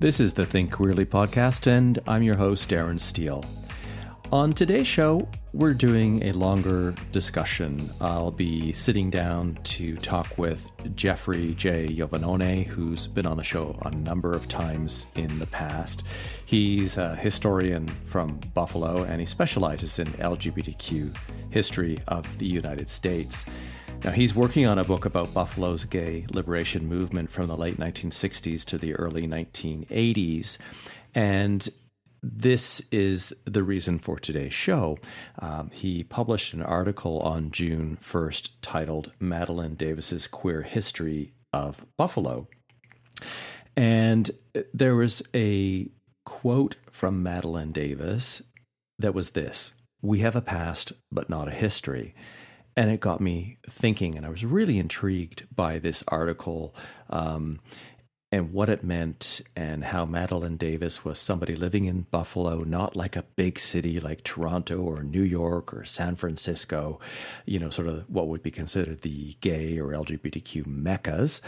This is the Think Queerly podcast, and I'm your host, Darren Steele. On today's show, we're doing a longer discussion. I'll be sitting down to talk with Jeffrey J. Iovannone, who's been on the show a number of times in the past. He's a historian from Buffalo and he specializes in LGBTQ history of the United States. Now, he's working on a book about Buffalo's gay liberation movement from the late 1960s to the early 1980s. And this is the reason for today's show. Um, he published an article on June 1st titled Madeline Davis's Queer History of Buffalo. And there was a quote from Madeline Davis that was this We have a past, but not a history. And it got me thinking, and I was really intrigued by this article. Um, and what it meant and how Madeline Davis was somebody living in Buffalo, not like a big city like Toronto or New York or San Francisco, you know, sort of what would be considered the gay or LGBTQ meccas,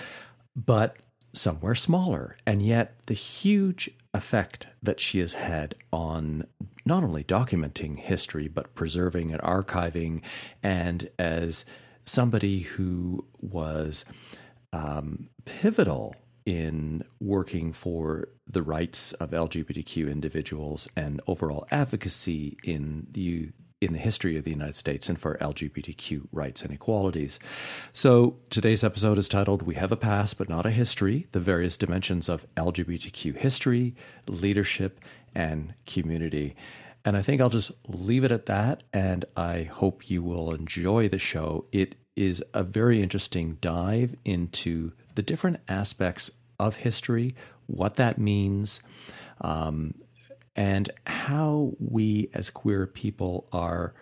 but somewhere smaller. And yet the huge effect that she has had on not only documenting history, but preserving and archiving, and as somebody who was um, pivotal in working for the rights of LGBTQ individuals and overall advocacy in the in the history of the United States and for LGBTQ rights and equalities. So today's episode is titled We Have a Past but Not a History: The Various Dimensions of LGBTQ History, Leadership, and Community. And I think I'll just leave it at that and I hope you will enjoy the show. It is a very interesting dive into the different aspects of history, what that means, um, and how we as queer people are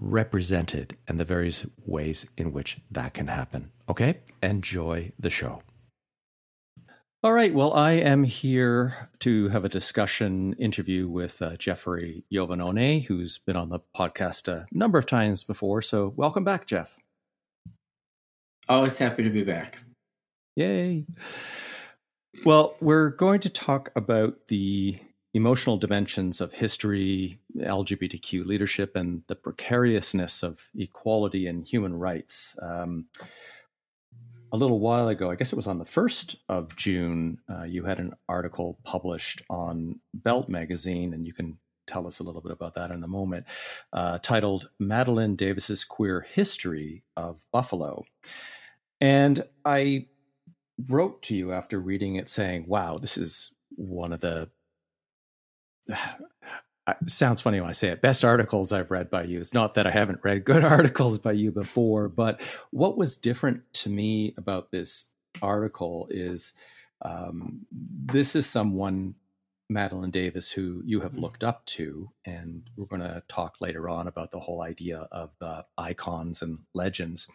represented and the various ways in which that can happen. Okay? Enjoy the show. All right. Well, I am here to have a discussion interview with uh, Jeffrey Iovannone, who's been on the podcast a number of times before. So, welcome back, Jeff. Always happy to be back. Yay. Well, we're going to talk about the emotional dimensions of history, LGBTQ leadership, and the precariousness of equality and human rights. Um, a little while ago, I guess it was on the 1st of June, uh, you had an article published on Belt Magazine, and you can tell us a little bit about that in a moment, uh, titled Madeline Davis's Queer History of Buffalo. And I wrote to you after reading it saying, wow, this is one of the. sounds funny when I say it. Best articles I've read by you. It's not that I haven't read good articles by you before, but what was different to me about this article is um, this is someone, Madeline Davis, who you have looked up to. And we're going to talk later on about the whole idea of uh, icons and legends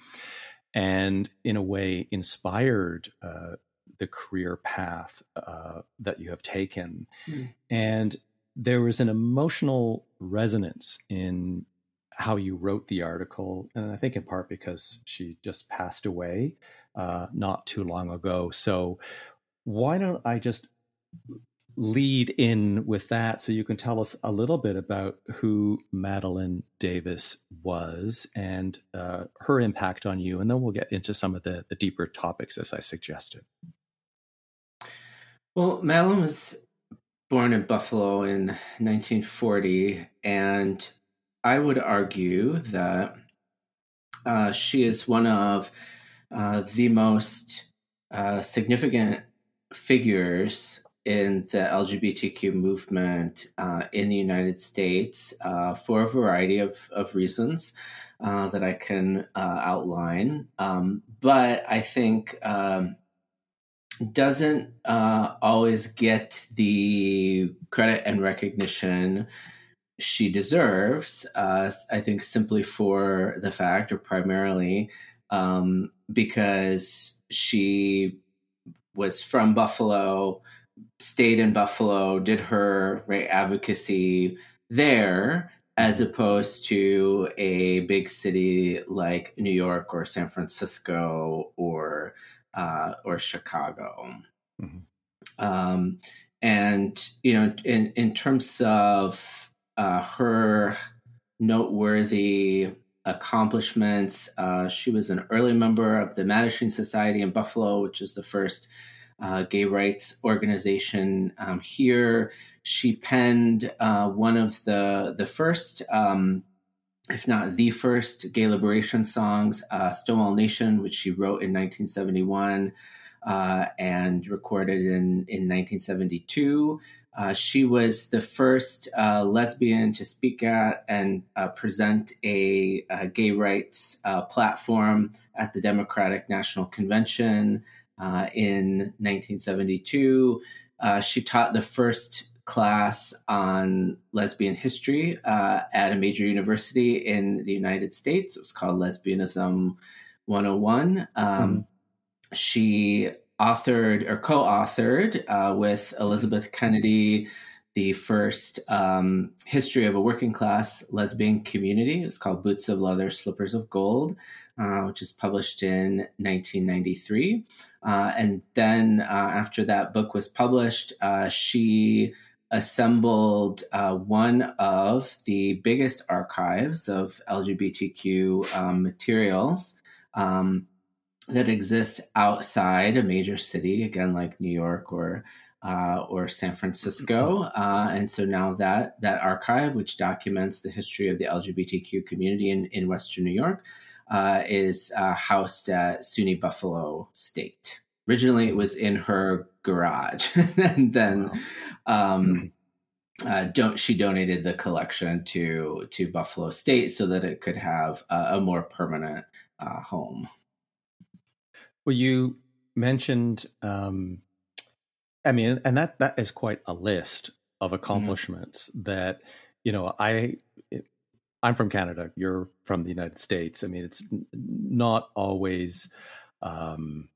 and in a way inspired uh, the career path uh, that you have taken. Mm. And there was an emotional resonance in how you wrote the article. And I think in part because she just passed away uh, not too long ago. So why don't I just lead in with that so you can tell us a little bit about who Madeline Davis was and uh, her impact on you, and then we'll get into some of the, the deeper topics as I suggested. Well, Madeline was born in Buffalo in 1940, and I would argue that uh, she is one of uh, the most uh, significant figures in the LGBTQ movement uh, in the United States uh, for a variety of, of reasons uh, that I can outline. Um, but I think um, doesn't uh, always get the credit and recognition she deserves. Uh, I think simply for the fact, or primarily um, because she was from Buffalo stayed in Buffalo, did her right advocacy there, as opposed to a big city like New York or San Francisco or uh, or Chicago. Mm-hmm. Um, and you know, in in terms of uh, her noteworthy accomplishments, uh, she was an early member of the Mattachine Society in Buffalo, which is the first uh, gay rights organization um, here. She penned uh, one of the the first, um, if not the first, gay liberation songs, uh, "Stonewall Nation," which she wrote in 1971 uh, and recorded in in 1972. Uh, she was the first uh, lesbian to speak at and uh, present a, a, gay rights uh, platform at the Democratic National Convention in 1972. Uh, she taught the first class on lesbian history at a major university in the United States. It was called Lesbianism 101. Um, mm-hmm. She authored or co-authored uh, with Elizabeth Kennedy the first um, history of a working class lesbian community. It's called Boots of Leather, Slippers of Gold, uh, which is published in 1993. Uh, and then uh, after that book was published, uh, she assembled uh, one of the biggest archives of LGBTQ um, materials. Um, that exists outside a major city, again, like New York or uh, or San Francisco. Uh, and so now that that archive, which documents the history of the LGBTQ community in, in Western New York, uh, is uh, housed at SUNY Buffalo State. Originally, it was in her garage, and then um, uh, don't she donated the collection to to Buffalo State so that it could have a more permanent uh, home. Well, you mentioned, um, I mean, and that that is quite a list of mm-hmm. accomplishments mm-hmm. that you know I. I'm from Canada. You're from the United States. I mean, it's not always um,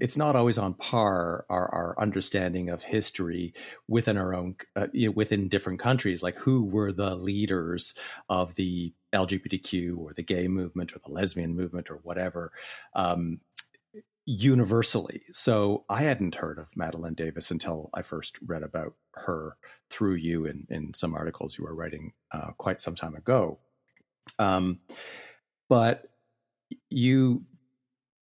it's not always on par our, our understanding of history within our own uh, you know, within different countries. Like who were the leaders of the lgbtq or the gay movement or the lesbian movement or whatever um, universally? So i hadn't heard of madeline davis until i first read about her through you in, in some articles you were writing uh, quite some time ago. Um, but you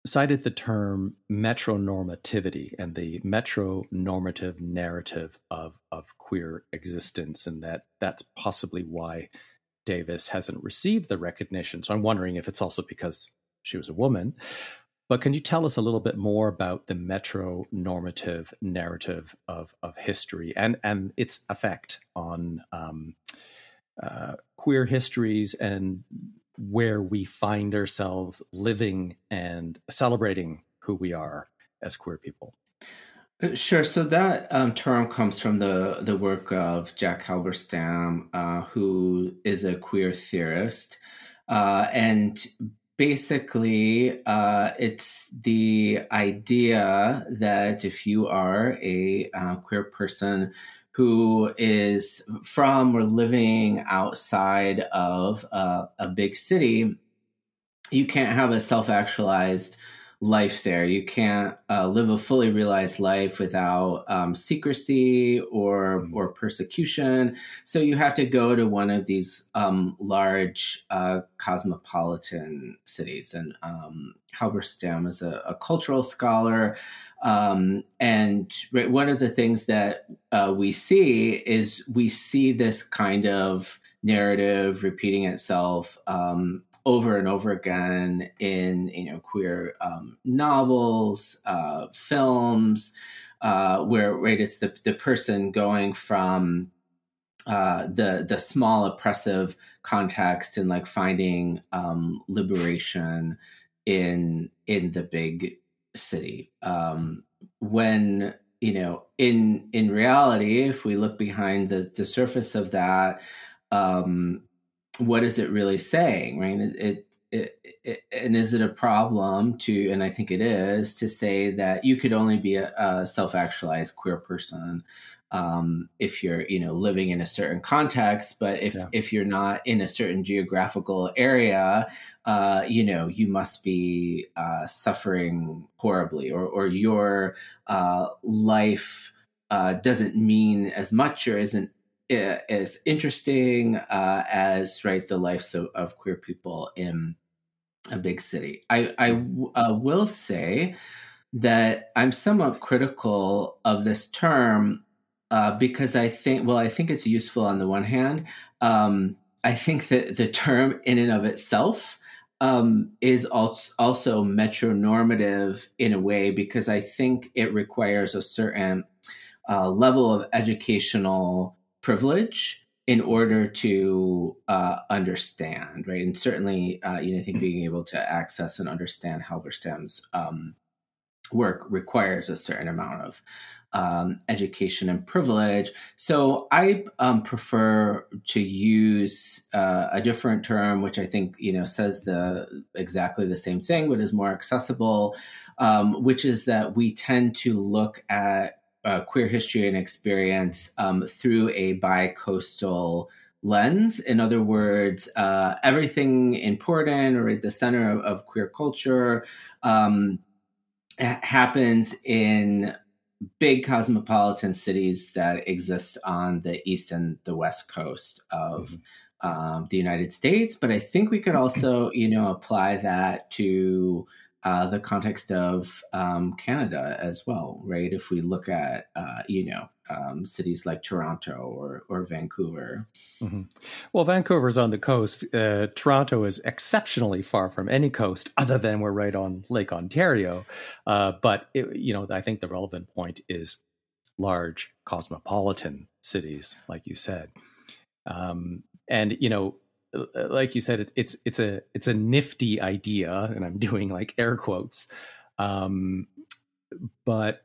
cited the term metronormativity and the metronormative narrative of, of queer existence, and that that's possibly why Davis hasn't received the recognition. So I'm wondering if it's also because she was a woman. But can you tell us a little bit more about the metronormative narrative of, of history and, and its effect on um, uh, queer histories and where we find ourselves living and celebrating who we are as queer people. Uh, sure. So that um, term comes from the the work of Jack Halberstam, uh, who is a queer theorist, uh, and basically, uh, it's the idea that if you are a uh, queer person who is from or living outside of a, a big city, you can't have a self actualized life there. You can't uh, live a fully realized life without um, secrecy or mm-hmm. or persecution. So you have to go to one of these um, large uh, cosmopolitan cities. And um, Halberstam is a, a cultural scholar. Um, and right, one of the things that uh, we see is we see this kind of narrative repeating itself um, over and over again in you know queer um, novels, uh, films, uh, where right it's the the person going from uh, the the small oppressive context and like finding um, liberation in in the big city. Um, when you know in in reality, if we look behind the the surface of that, um, what is it really saying right it, it, it, and is it a problem to and i think it is to say that you could only be a, a self-actualized queer person um, if you're you know living in a certain context but if yeah. if you're not in a certain geographical area uh, you know you must be uh, suffering horribly or or your uh, life uh, doesn't mean as much or isn't as interesting uh, as right the lives of, of, queer people in a big city. I, I uh, will say that I'm somewhat critical of this term uh, because I think, well, I think it's useful on the one hand. Um, I think that the term in and of itself um, is also metronormative in a way because I think it requires a certain uh, level of educational privilege in order to uh, understand, right? And certainly, uh, you know, I think being able to access and understand Halberstam's um, work requires a certain amount of um, education and privilege. So I um, prefer to use uh, a different term, which I think you know says the exactly the same thing, but is more accessible. Um, which is that we tend to look at uh, queer history and experience um, through a bi-coastal lens. In other words, uh, everything important or at the center of, of queer culture um, happens in big cosmopolitan cities that exist on the east and the west coast of mm-hmm. um, the United States. But I think we could also, you know, apply that to uh, the context of um, Canada as well, right? If we look at, uh, you know, um, cities like Toronto or, or Vancouver. Mm-hmm. Well, Vancouver's on the coast. Uh, Toronto is exceptionally far from any coast other than we're right on Lake Ontario. Uh, but, it, you know, I think the relevant point is large cosmopolitan cities, like you said. Um, and, you know, like you said, it, it's it's a it's a nifty idea, and I'm doing like air quotes. Um, but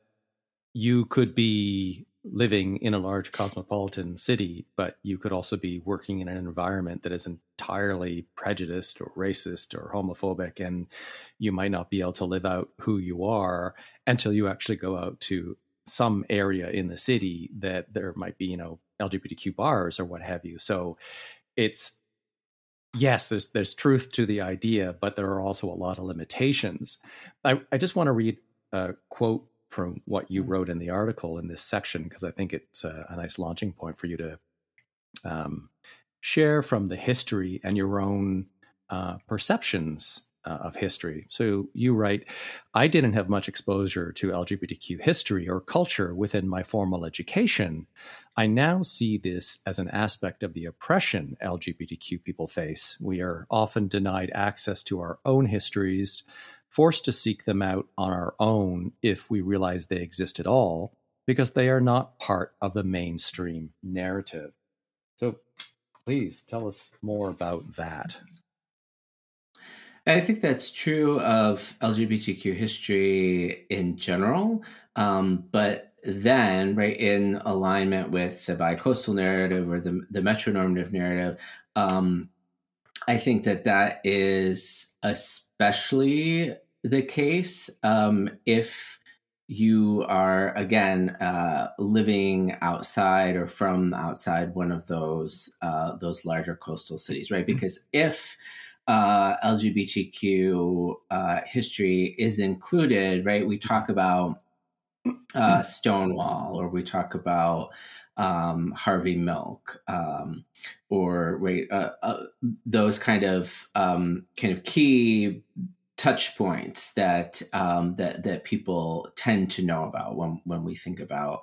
you could be living in a large cosmopolitan city, but you could also be working in an environment that is entirely prejudiced or racist or homophobic, and you might not be able to live out who you are until you actually go out to some area in the city that there might be, you know, LGBTQ bars or what have you. So it's yes, there's there's truth to the idea, but there are also a lot of limitations. I, I just want to read a quote from what you wrote in the article in this section because I think it's a, a, nice launching point for you to um, share from the history and your own uh, perceptions uh, of history. So you write, I didn't have much exposure to LGBTQ history or culture within my formal education. I now see this as an aspect of the oppression LGBTQ people face. We are often denied access to our own histories, forced to seek them out on our own if we realize they exist at all, because they are not part of the mainstream narrative. So please tell us more about that. I think that's true of LGBTQ history in general. Um, but then, right, in alignment with the bicoastal narrative or the, the metronormative narrative, um, I think that that is especially the case um, if you are again uh, living outside or from outside one of those uh, those larger coastal cities, right? Because if uh, LGBTQ uh, history is included, right? We talk about uh, Stonewall, or we talk about um, Harvey Milk, um, or right, uh, uh, those kind of um, kind of key touch points that um, that that people tend to know about when when we think about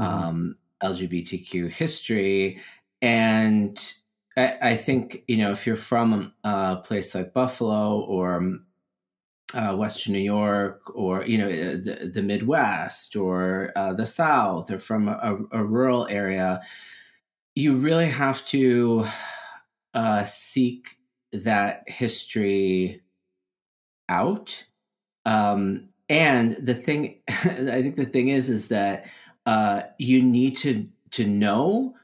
mm-hmm. Um, LGBTQ history, and I, I, think you know if you're from a place like Buffalo or uh, Western New York or you know uh, the, the Midwest or uh, the South or from a, a, rural area, you really have to uh, seek that history out. Um, and the thing, I think the thing is, is that uh, you need to to know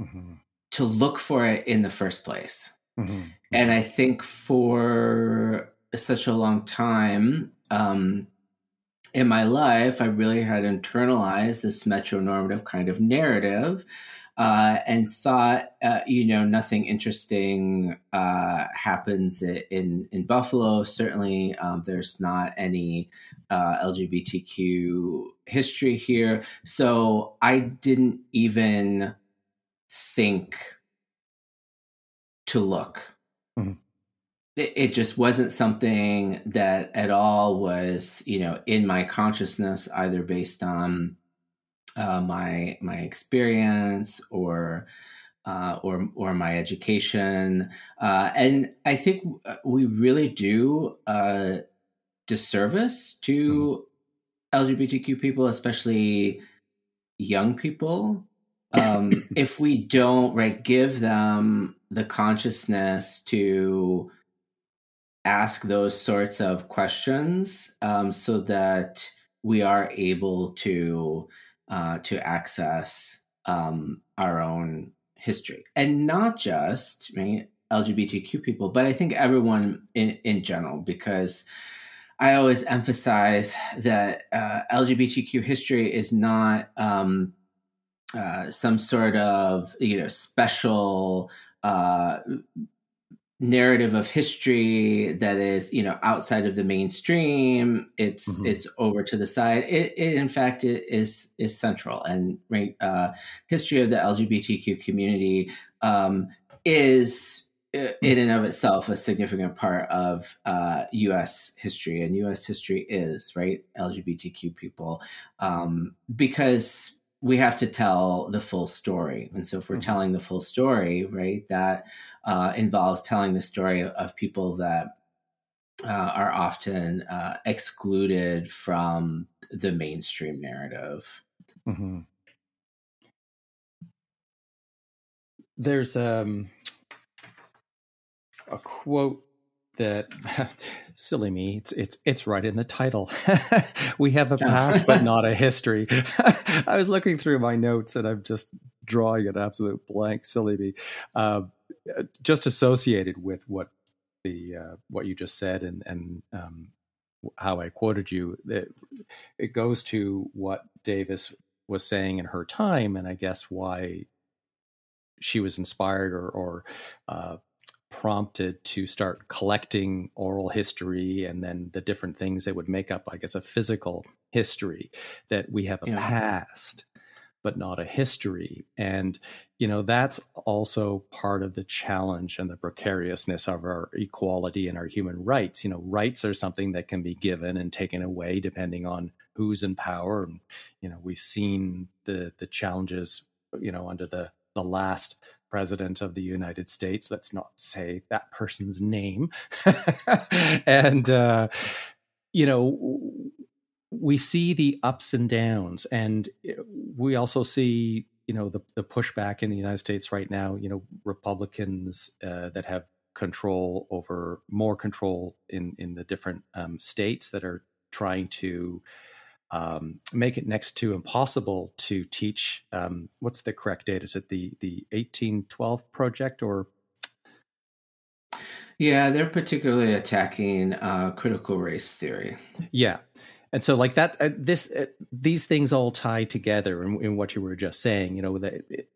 mm-hmm to look for it in the first place. Mm-hmm. And I think for such a long time um, in my life, I really had internalized this metronormative kind of narrative uh, and thought, uh, you know, nothing interesting uh, happens in in Buffalo. Certainly, um, there's not any uh, LGBTQ history here, so I didn't even think to look. Mm-hmm. It, it just wasn't something that at all was, you know, in my consciousness, either based on uh, my my experience or uh, or or my education, uh, and I think uh, we really do uh, disservice to mm. LGBTQ people, especially young people, um, if we don't right give them the consciousness to ask those sorts of questions, um, so that we are able to uh, to access um, our own history, and not just right, LGBTQ people, but I think everyone in in general, because I always emphasize that uh, LGBTQ history is not um, uh, some sort of you know special uh, narrative of history that is you know outside of the mainstream it's mm-hmm. it's over to the side it, it in fact it is is central and right uh history of the lgbtq community um is uh, in and of itself a significant part of uh, U.S. history, and U.S. history is right LGBTQ people um, because we have to tell the full story. And so if we're mm-hmm. telling the full story, right, that uh, involves telling the story of people that uh, are often uh, excluded from the mainstream narrative. Mm-hmm. There's um, a quote that silly me it's it's it's right in the title. We have a past but not a history. I was looking through my notes and i'm just drawing an absolute blank silly me. Uh, just associated with what the uh, what you just said and and um, how i quoted you it, it goes to what davis was saying in her time and i guess why she was inspired or, or uh, prompted to start collecting oral history and then the different things that would make up, I guess, a physical history that we have a yeah. past but not a history. And you know that's also part of the challenge and the precariousness of our equality and our human rights. You know rights are something that can be given and taken away depending on who's in power. And you know we've seen the the challenges you know under the the last president of the United States. Let's not say that person's name. and, uh, you know, we see the ups and downs, and we also see, you know, the, the pushback in the United States right now, you know, Republicans uh, that have control over more control in, in the different um, states that are trying to um, make it next to impossible to teach. Um, what's the correct date? Is it the the eighteen twelve project or? Yeah, they're particularly attacking uh, critical race theory. Yeah, and so like that, uh, this uh, these things all tie together in, in, what you were just saying. You know that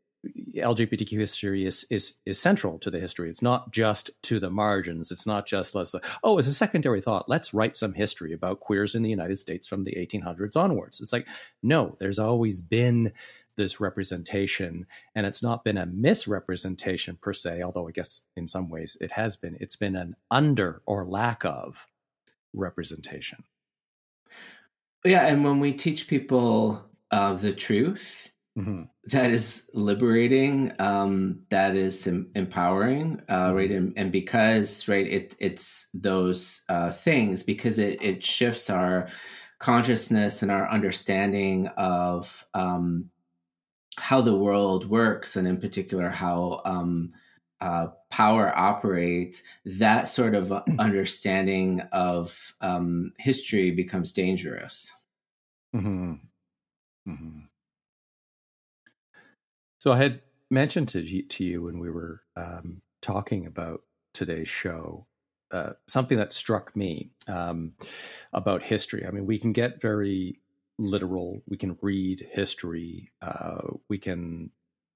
LGBTQ history is is is central to the history. It's not just to the margins. It's not just let's oh, it's a secondary thought. Let's write some history about queers in the United States from the 1800s onwards. It's like no, there's always been this representation, and it's not been a misrepresentation per se. Although I guess in some ways it has been. It's been an under or lack of representation. Yeah, and when we teach people uh, the truth Mm-hmm. That is liberating. Um, that is em- empowering, uh, mm-hmm. right? And, and, because right, it, it's those uh, things because it it shifts our consciousness and our understanding of um, how the world works, and in particular how um, uh, power operates. That sort of understanding of um, history becomes dangerous. Mm-hmm. So I had mentioned to you, to you when we were um, talking about today's show uh, something that struck me um, about history. I mean, we can get very literal. We can read history. Uh, we can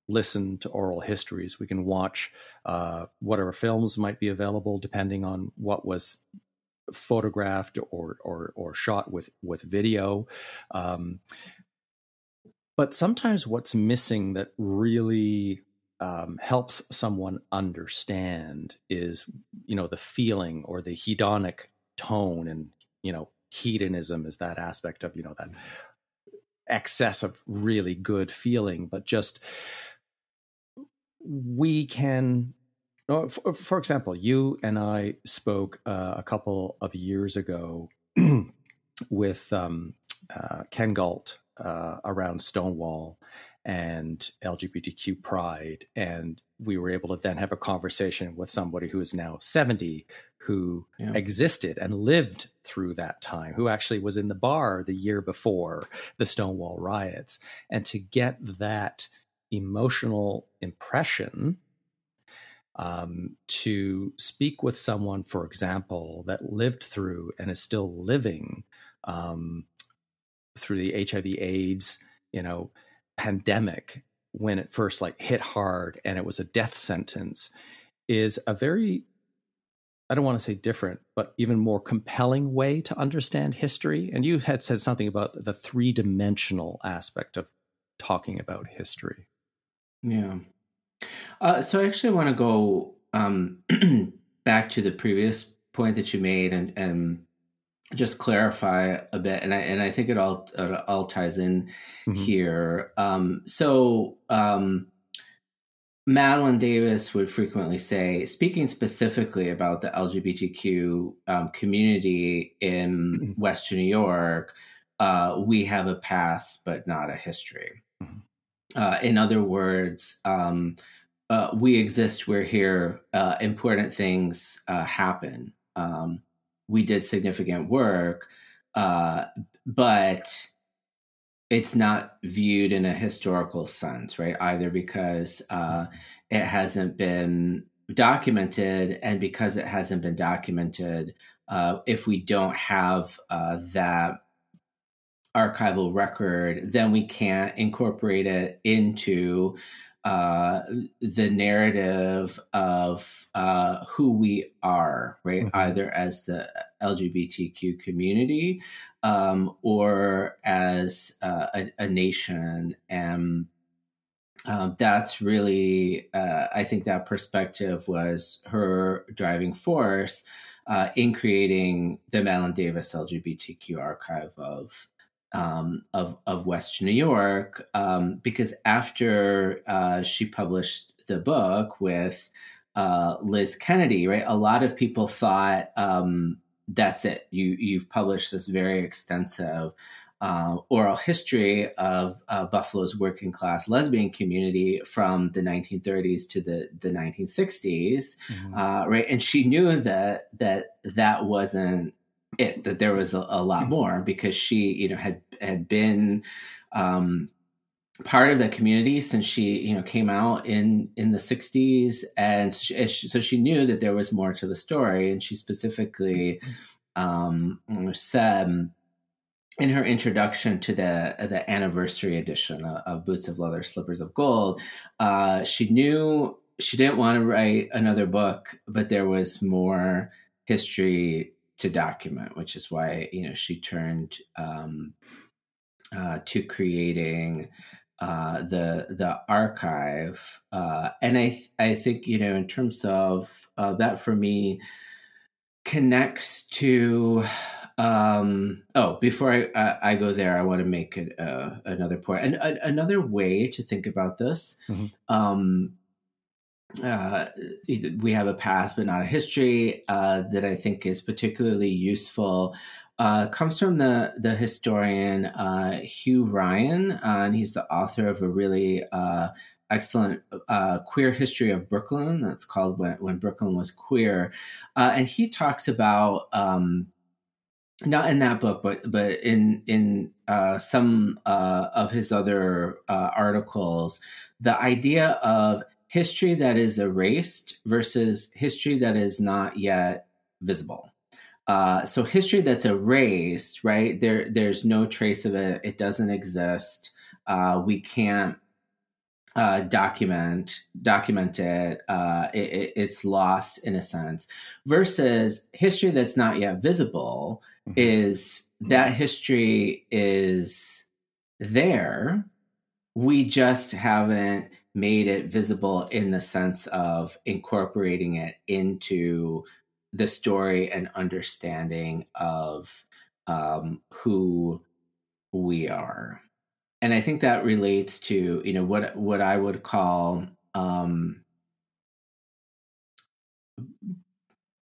listen to oral histories. We can watch uh, whatever films might be available, depending on what was photographed or or, or shot with with video. Um, but sometimes what's missing that really um, helps someone understand is you know the feeling or the hedonic tone and you know hedonism is that aspect of you know that excess of really good feeling but just we can oh, for, for example you and i spoke uh, a couple of years ago with um, uh, ken galt uh, around stonewall and lgbtq pride and we were able to then have a conversation with somebody who is now 70 who yeah. existed and lived through that time who actually was in the bar the year before the stonewall riots and to get that emotional impression um, to speak with someone for example that lived through and is still living um, through the hiv aids you know pandemic when it first like hit hard and it was a death sentence is a very I don't want to say different, but even more compelling way to understand history. And you had said something about the three dimensional aspect of talking about history. Yeah. Uh, so I actually want to go um, back to the previous point that you made and, and just clarify a bit, and I and I think it all it all ties in mm-hmm. here. Um, so um, Madeline Davis would frequently say, speaking specifically about the LGBTQ um, community in mm-hmm. Western New York, uh, we have a past but not a history. Mm-hmm. Uh, in other words, um, uh, we exist, we're here, uh, important things uh, happen. Um, we did significant work, uh, but it's not viewed in a historical sense, right? Either because uh, it hasn't been documented, and because it hasn't been documented, uh, if we don't have uh, that archival record, then we can't incorporate it into uh, the narrative of uh, who we are, right? Mm-hmm. Either as the LGBTQ community um, or as uh, a, a, nation. And um, that's really, uh, I think that perspective was her driving force uh, in creating the Madeline Davis LGBTQ archive of um, of of Western New York um, because after uh, she published the book with uh, Liz Kennedy, right? A lot of people thought um, that's it. You you've published this very extensive uh, oral history of uh, Buffalo's working class lesbian community from the 1930s to the the 1960s, mm-hmm. uh, right? And she knew that that that wasn't it that there was a, a lot mm-hmm. more because she you know had had been um, part of the community since she you know came out in in the 60s and she, so she knew that there was more to the story and she specifically mm-hmm. um, said in her introduction to the the anniversary edition of, of boots of leather slippers of gold uh, she knew she didn't want to write another book but there was more history to document, which is why you know she turned um, uh, to creating uh, the the archive. Uh, and I th- I think you know in terms of uh, that for me connects to. Um, oh, before I, I, I go there, I want to make it, uh, another point. And another way to think about this, mm-hmm. um, uh, we have a past but not a history uh, that I think is particularly useful. Uh, comes from the the historian uh, Hugh Ryan, uh, and he's the author of a really uh, excellent queer history of Brooklyn. That's called when, when Brooklyn was queer, and he talks about. Um, not in that book, but but in in some of his other articles, the idea of history that is erased versus history that is not yet visible. Uh, so history that's erased, right? There, there's no trace of it. It doesn't exist. Uh, we can't uh, document document it, uh, it, it's lost in a sense versus history that's not yet visible mm-hmm. is that history is there we just haven't made it visible in the sense of incorporating it into the story and understanding of um, who we are. And I think that relates to you know what what I would call um,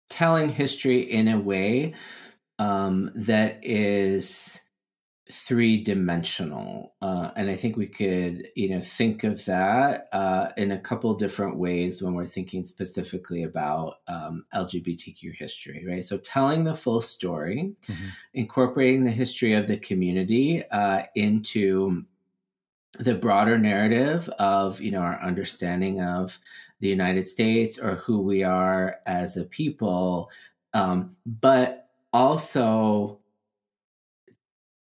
telling history in a way um, that is three dimensional, uh, and I think we could you know think of that uh, in a couple different ways when we're thinking specifically about um, LGBTQ history, right? So telling the full story, mm-hmm. incorporating the history of the community uh, into the broader narrative of you know our understanding of the United States or who we are as a people, um, but also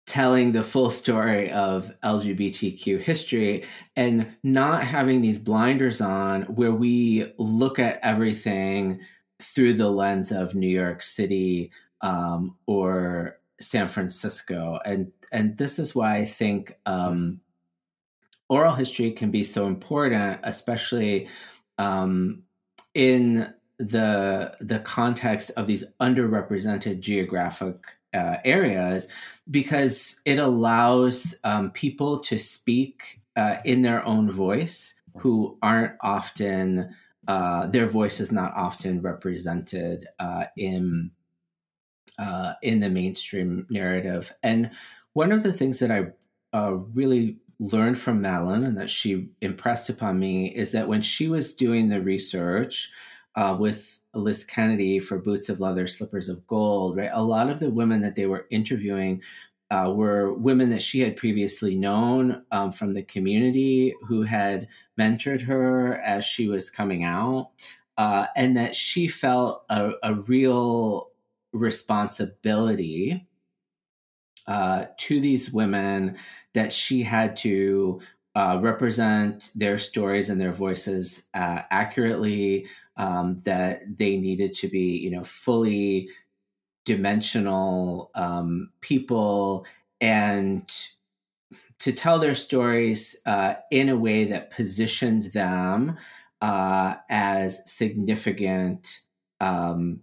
telling the full story of LGBTQ history and not having these blinders on where we look at everything through the lens of New York City um, or San Francisco. And and this is why I think um, oral history can be so important, especially um, in the the context of these underrepresented geographic uh, areas, because it allows um, people to speak uh, in their own voice, who aren't often uh, their voice is not often represented uh, in uh, in the mainstream narrative. And one of the things that I uh, really learned from Madeline and that she impressed upon me is that when she was doing the research with Liz Kennedy for Boots of Leather, Slippers of Gold, right? A lot of the women that they were interviewing uh, were women that she had previously known um, from the community who had mentored her as she was coming out, uh, and that she felt a, a real responsibility uh, to these women that she had to uh, represent their stories and their voices uh, accurately. Um, that they needed to be, you know, fully dimensional um, people and to tell their stories uh, in a way that positioned them uh, as significant um,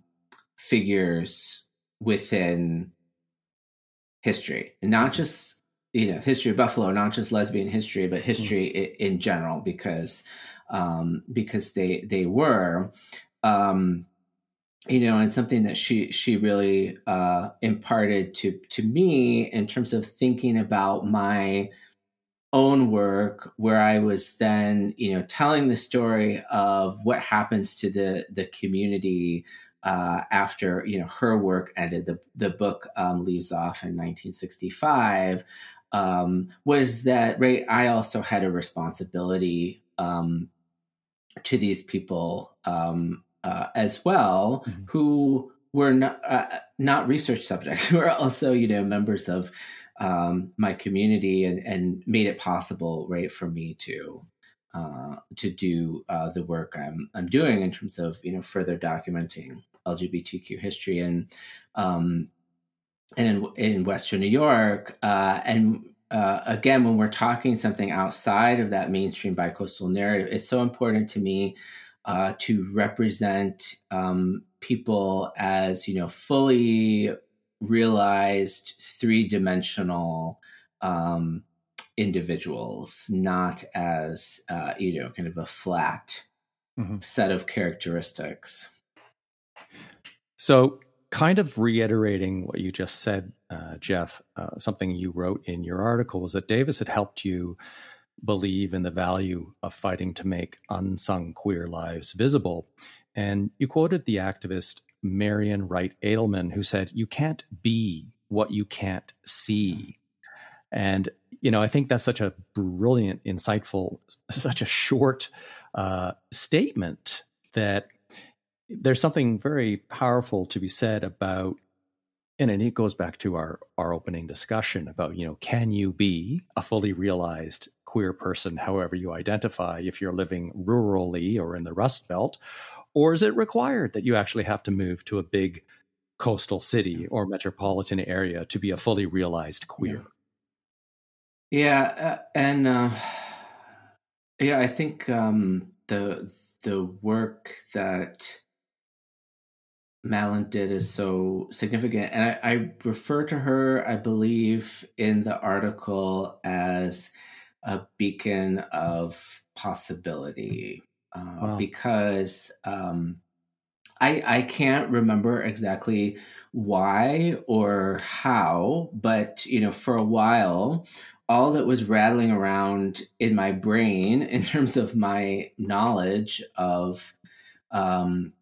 figures within history, and not just you know history of Buffalo, not just lesbian history, but history mm-hmm. in, in, general, because um, because they they were. Um, you know, and something that she she really uh, imparted to to me in terms of thinking about my own work, where I was then you know telling the story of what happens to the the community uh, after you know her work ended, the the book um, leaves off in 1965. Um, was that right? I also had a responsibility um, to these people um, uh, as well, mm-hmm. who were not uh, not research subjects, who are also you know members of um, my community and, and made it possible, right, for me to uh, to do uh, the work I'm I'm doing in terms of you know further documenting LGBTQ history and um, and in, in Western New York. Uh, and uh, again, when we're talking something outside of that mainstream bicoastal narrative, it's so important to me uh, to represent um, people as you know fully realized three dimensional um, individuals, not as uh, you know kind of a flat mm-hmm. set of characteristics. So, kind of reiterating what you just said, uh, Jeff, uh, something you wrote in your article was that Davis had helped you believe in the value of fighting to make unsung queer lives visible. And you quoted the activist Marian Wright Edelman, who said, You can't be what you can't see. And, you know, I think that's such a brilliant, insightful, such a short uh, statement that there's something very powerful to be said about and it goes back to our our opening discussion about you know can you be a fully realized queer person, however you identify, if you're living rurally or in the Rust Belt? Or is it required that you actually have to move to a big coastal city or metropolitan area to be a fully realized queer? Yeah, uh, and uh, yeah, I think um, the the work that Madeline did is so significant. And I, I, refer to her, I believe, in the article as a beacon of possibility uh, wow. because um, I, I can't remember exactly why or how, but you know, for a while, all that was rattling around in my brain in terms of my knowledge of um,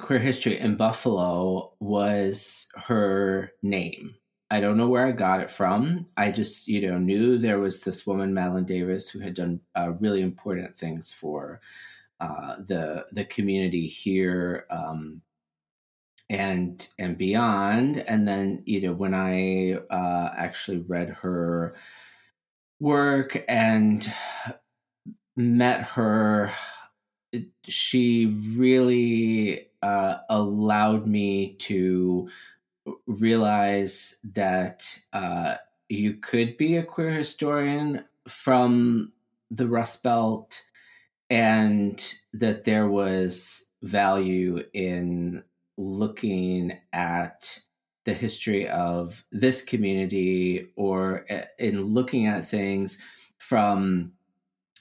queer history in Buffalo was her name. I don't know where I got it from. I just, you know, knew there was this woman, Madeline Davis, who had done uh, really important things for uh, the the community here um, and and beyond. And then, you know, when I uh, actually read her work and met her, she really uh, allowed me to realize that uh, you could be a queer historian from the Rust Belt and that there was value in looking at the history of this community or uh, in looking at things from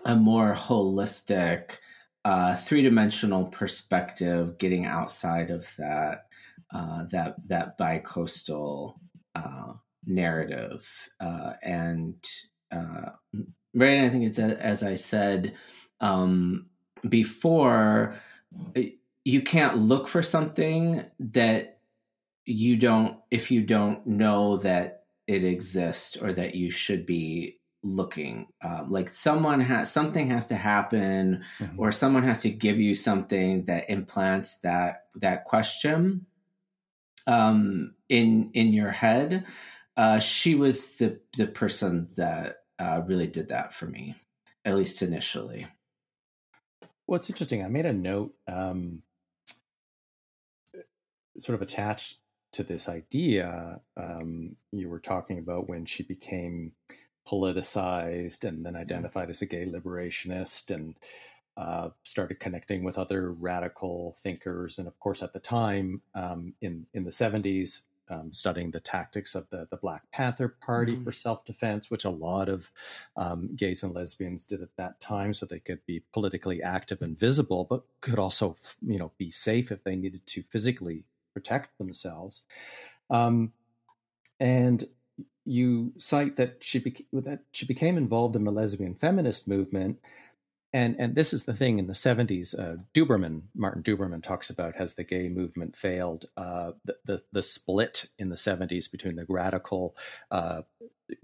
a more holistic uh, three-dimensional perspective, getting outside of that uh, that that bicoastal uh, narrative, uh, and uh, right. I think it's as I said um, before. You can't look for something that you don't if you don't know that it exists or that you should be looking um, like someone has something has to happen mm-hmm. or someone has to give you something that implants that that question um, in in your head uh, she was the the person that uh, really did that for me at least initially well it's interesting i made a note um, sort of attached to this idea um, you were talking about when she became politicized and then identified as a gay liberationist and uh, started connecting with other radical thinkers. And of course, at the time um, in, in the 70s, um, studying the tactics of the, the Black Panther Party mm-hmm. for self defense, which a lot of um, gays and lesbians did at that time, so they could be politically active and visible, but could also, you know, be safe if they needed to physically protect themselves. Um, and you cite that she beca- that she became involved in the lesbian feminist movement, and and this is the thing in the seventies. Uh, Duberman, Martin Duberman, talks about has the gay movement failed. Uh, the, the, the split in the seventies between the radical uh,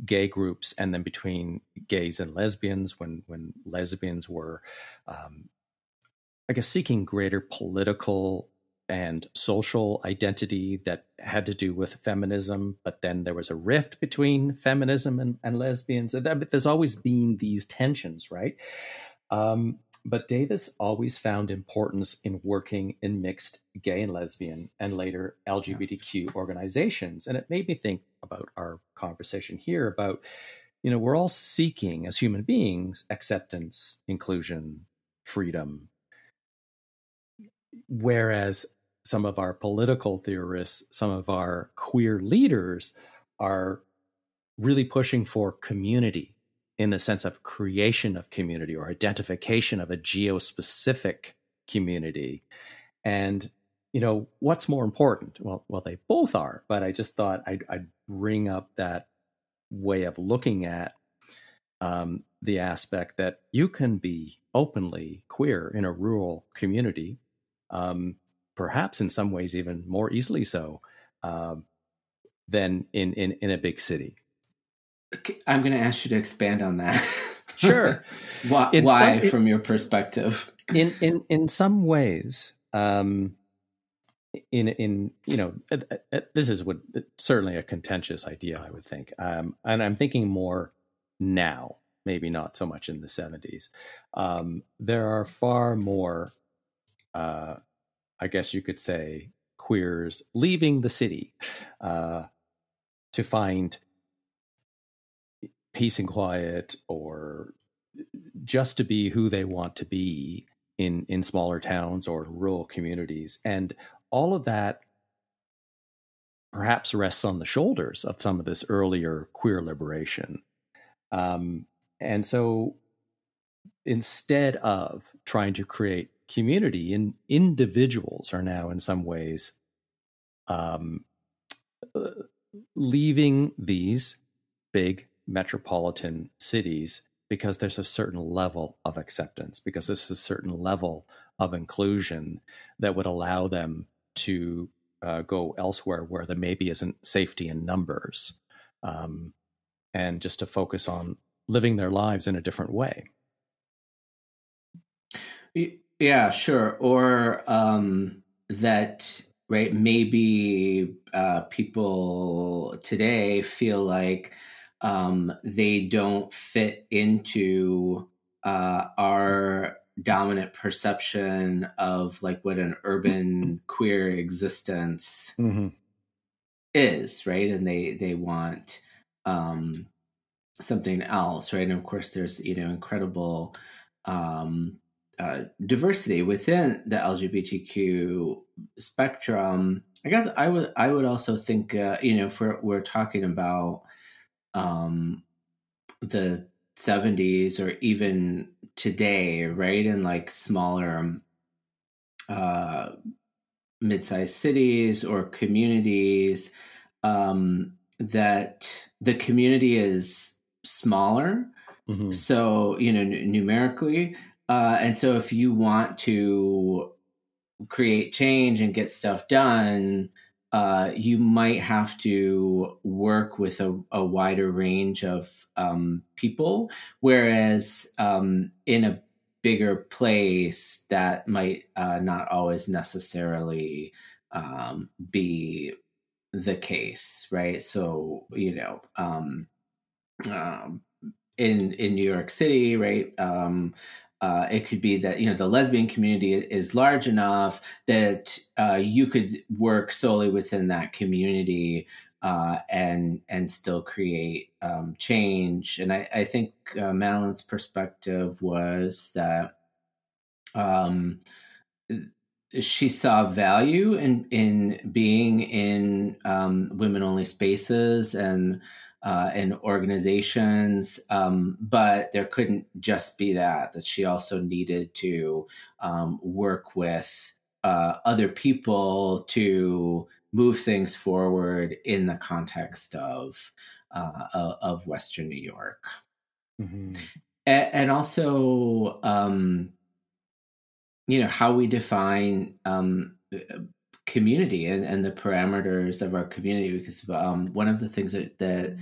gay groups and then between gays and lesbians when when lesbians were. Um, I guess seeking greater political and social identity that had to do with feminism, but then there was a rift between feminism and, and lesbians. There's always been these tensions, right? Um, but Davis always found importance in working in mixed gay and lesbian and later LGBTQ yes. organizations. And it made me think about our conversation here about, you know, we're all seeking as human beings acceptance, inclusion, freedom. Whereas some of our political theorists, some of our queer leaders are really pushing for community in the sense of creation of community or identification of a geospecific community. And, you know, what's more important? Well, well, they both are, but I just thought I'd, I'd bring up that way of looking at um, the aspect that you can be openly queer in a rural community. Um, perhaps in some ways even more easily so um, than in, in, in a big city. I'm going to ask you to expand on that. Sure. why, why some, from your perspective? In in in some ways, um, in in you know, uh, uh, this is what certainly a contentious idea, I would think, um, and I'm thinking more now maybe not so much in the 70s. Um, there are far more, uh, I guess you could say, queers leaving the city uh, to find peace and quiet or just to be who they want to be in in smaller towns or rural communities. And all of that perhaps rests on the shoulders of some of this earlier queer liberation. Um, and so instead of trying to create community and individuals are now in some ways um, leaving these big metropolitan cities because there's a certain level of acceptance, because there's a certain level of inclusion that would allow them to uh, go elsewhere where there maybe isn't safety in numbers, um, and just to focus on living their lives in a different way. Yeah, sure. Or um, that right maybe uh, people today feel like um, they don't fit into uh, our dominant perception of like what an urban queer existence mm-hmm. is right and they they want um something else right and of course there's you know incredible um uh, diversity within the lgbtq spectrum i guess i would i would also think uh, you know if we're, we're talking about um, the 70s or even today, right? In like smaller uh, mid-sized cities or communities, um, that the community is smaller. Mm-hmm. So, you know, n- numerically. Uh, and so if you want to create change and get stuff done, uh, you might have to work with a, a wider range of um, people, whereas um, in a bigger place, that might uh, not always necessarily um, be the case, right? So you know, um, um, in in New York City, right? Uh, it could be that you know the lesbian community is large enough that uh, you could work solely within that community uh, and and still create um, change. And I, I think uh, Madeline's perspective was that um, she saw value in in being in um, women only spaces and uh, and organizations, um, but there couldn't just be that. That she also needed to um, work with uh, other people to move things forward in the context of uh, of Western New York, mm-hmm. and, and, also um, you know how we define um, community and, and the parameters of our community because um, one of the things that, that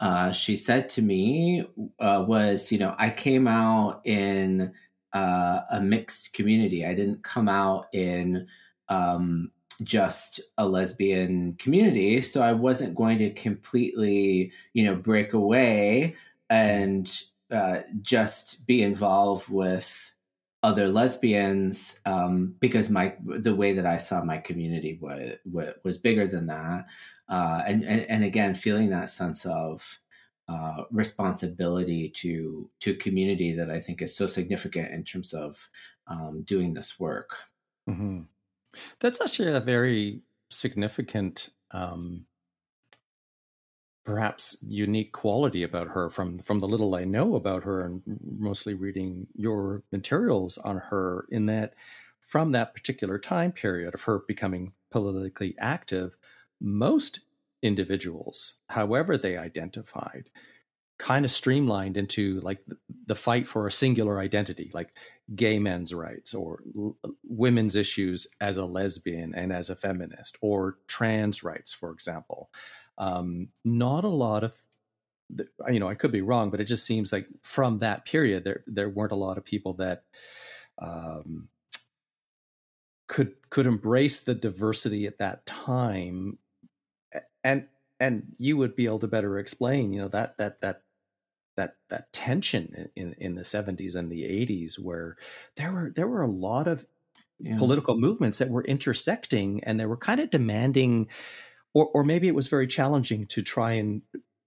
uh, she said to me uh, was you know i came out in uh, a mixed community. I didn't come out in um, just a lesbian community. So i wasn't going to completely you know break away and uh, just be involved with other lesbians um, because my the way that I saw my community was was, bigger than that, uh, and, and, and again feeling that sense of uh, responsibility to to community that I think is so significant in terms of um, doing this work. Mm-hmm. That's actually a very significant um, perhaps unique quality about her from from the little I know about her and mostly reading your materials on her in that from that particular time period of her becoming politically active most individuals however they identified kind of streamlined into like the fight for a singular identity like gay men's rights or l- women's issues as a lesbian and as a feminist or trans rights for example um, not a lot of you know i could be wrong but it just seems like from that period there there weren't a lot of people that um, could could embrace the diversity at that time and and you would be able to better explain you know that that that that that tension in in the 70s and the 80s where there were there were a lot of yeah. political movements that were intersecting and they were kind of demanding or or maybe it was very challenging to try and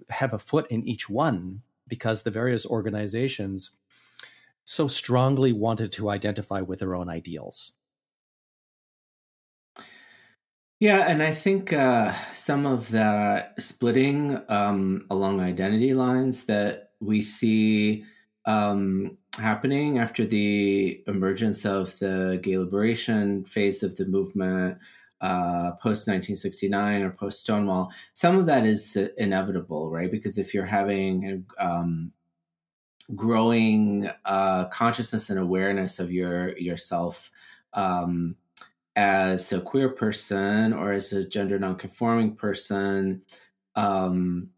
have a foot in each one because the various organizations so strongly wanted to identify with their own ideals. Yeah, and I think uh, some of that splitting um, along identity lines that we see um, happening after the emergence of the gay liberation phase of the movement uh, post 1969 or post Stonewall, some of that is inevitable, right? Because if you're having um, growing uh, consciousness and awareness of your yourself um, as a queer person or as a gender nonconforming person, um,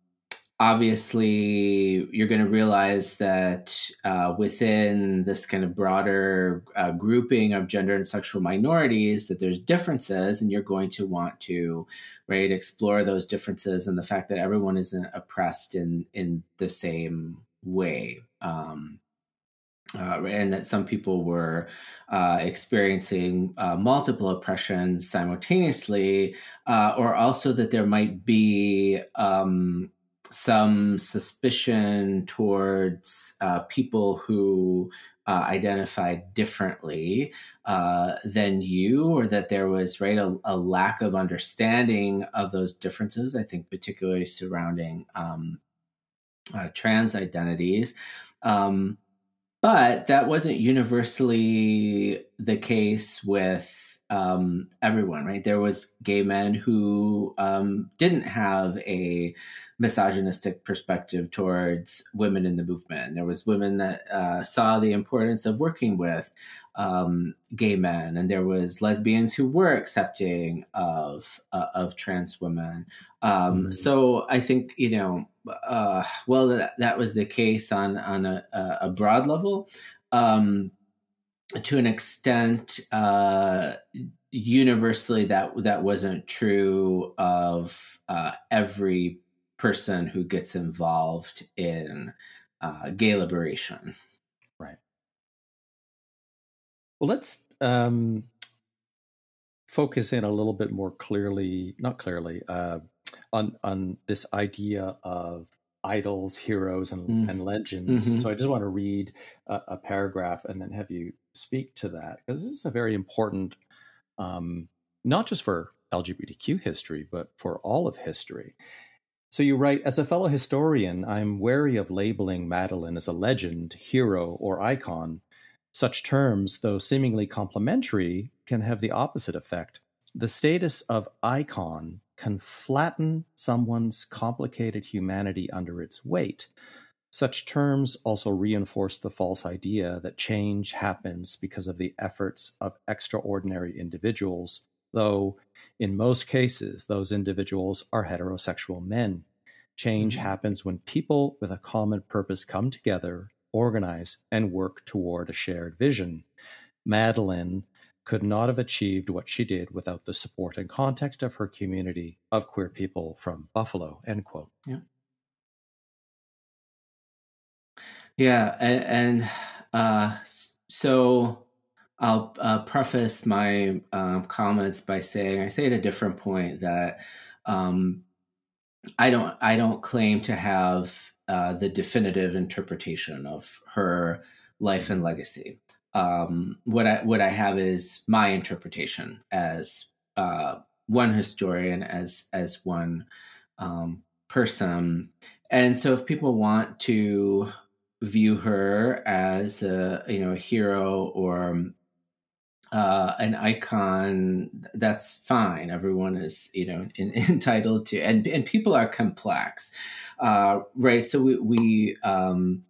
obviously you're going to realize that uh, within this kind of broader uh, grouping of gender and sexual minorities that there's differences and you're going to want to right explore those differences and the fact that everyone isn't oppressed in in the same way. Um, uh, and that some people were uh, experiencing uh, multiple oppressions simultaneously, uh, or also that there might be um, some suspicion towards uh, people who uh, identified differently than you, or that there was right a, a, lack of understanding of those differences. I think particularly surrounding um, trans identities. Um, but that wasn't universally the case with um, everyone, right? There was gay men who um, didn't have a misogynistic perspective towards women in the movement. There was women that uh, saw the importance of working with um, gay men, and there was lesbians who were accepting of uh, of trans women. Um, mm-hmm. So I think you know, uh, well, that, that was the case on on a, a broad level. Um, to an extent, uh, universally that that wasn't true of uh, every person who gets involved in uh, gay liberation. Right. Well, let's um, focus in a little bit more clearly, not clearly, uh, on on this idea of idols, heroes, and, mm. and legends. Mm-hmm. So I just want to read a, a, paragraph and then have you speak to that because this is a very important, um, not just for LGBTQ history, but for all of history. So you write, as a fellow historian, I'm wary of labeling Madeline as a legend, hero, or icon. Such terms, though seemingly complimentary, can have the opposite effect. The status of icon can flatten someone's complicated humanity under its weight. Such terms also reinforce the false idea that change happens because of the efforts of extraordinary individuals, though in most cases those individuals are heterosexual men. Change mm-hmm. happens when people with a common purpose come together, organize, and work toward a shared vision. Madeline could not have achieved what she did without the support and context of her community of queer people from Buffalo. End quote. Yeah. Yeah, and, and uh, so I'll uh, preface my um, comments by saying I say at a different point that um, I don't I don't claim to have uh, the definitive interpretation of her life and legacy. Um, what I what I have is my interpretation as uh, one historian, as as one um, person, and so if people want to view her as a you know a hero or uh, an icon, that's fine. Everyone is, you know, in, entitled to, and and people are complex, uh, right? So we we um,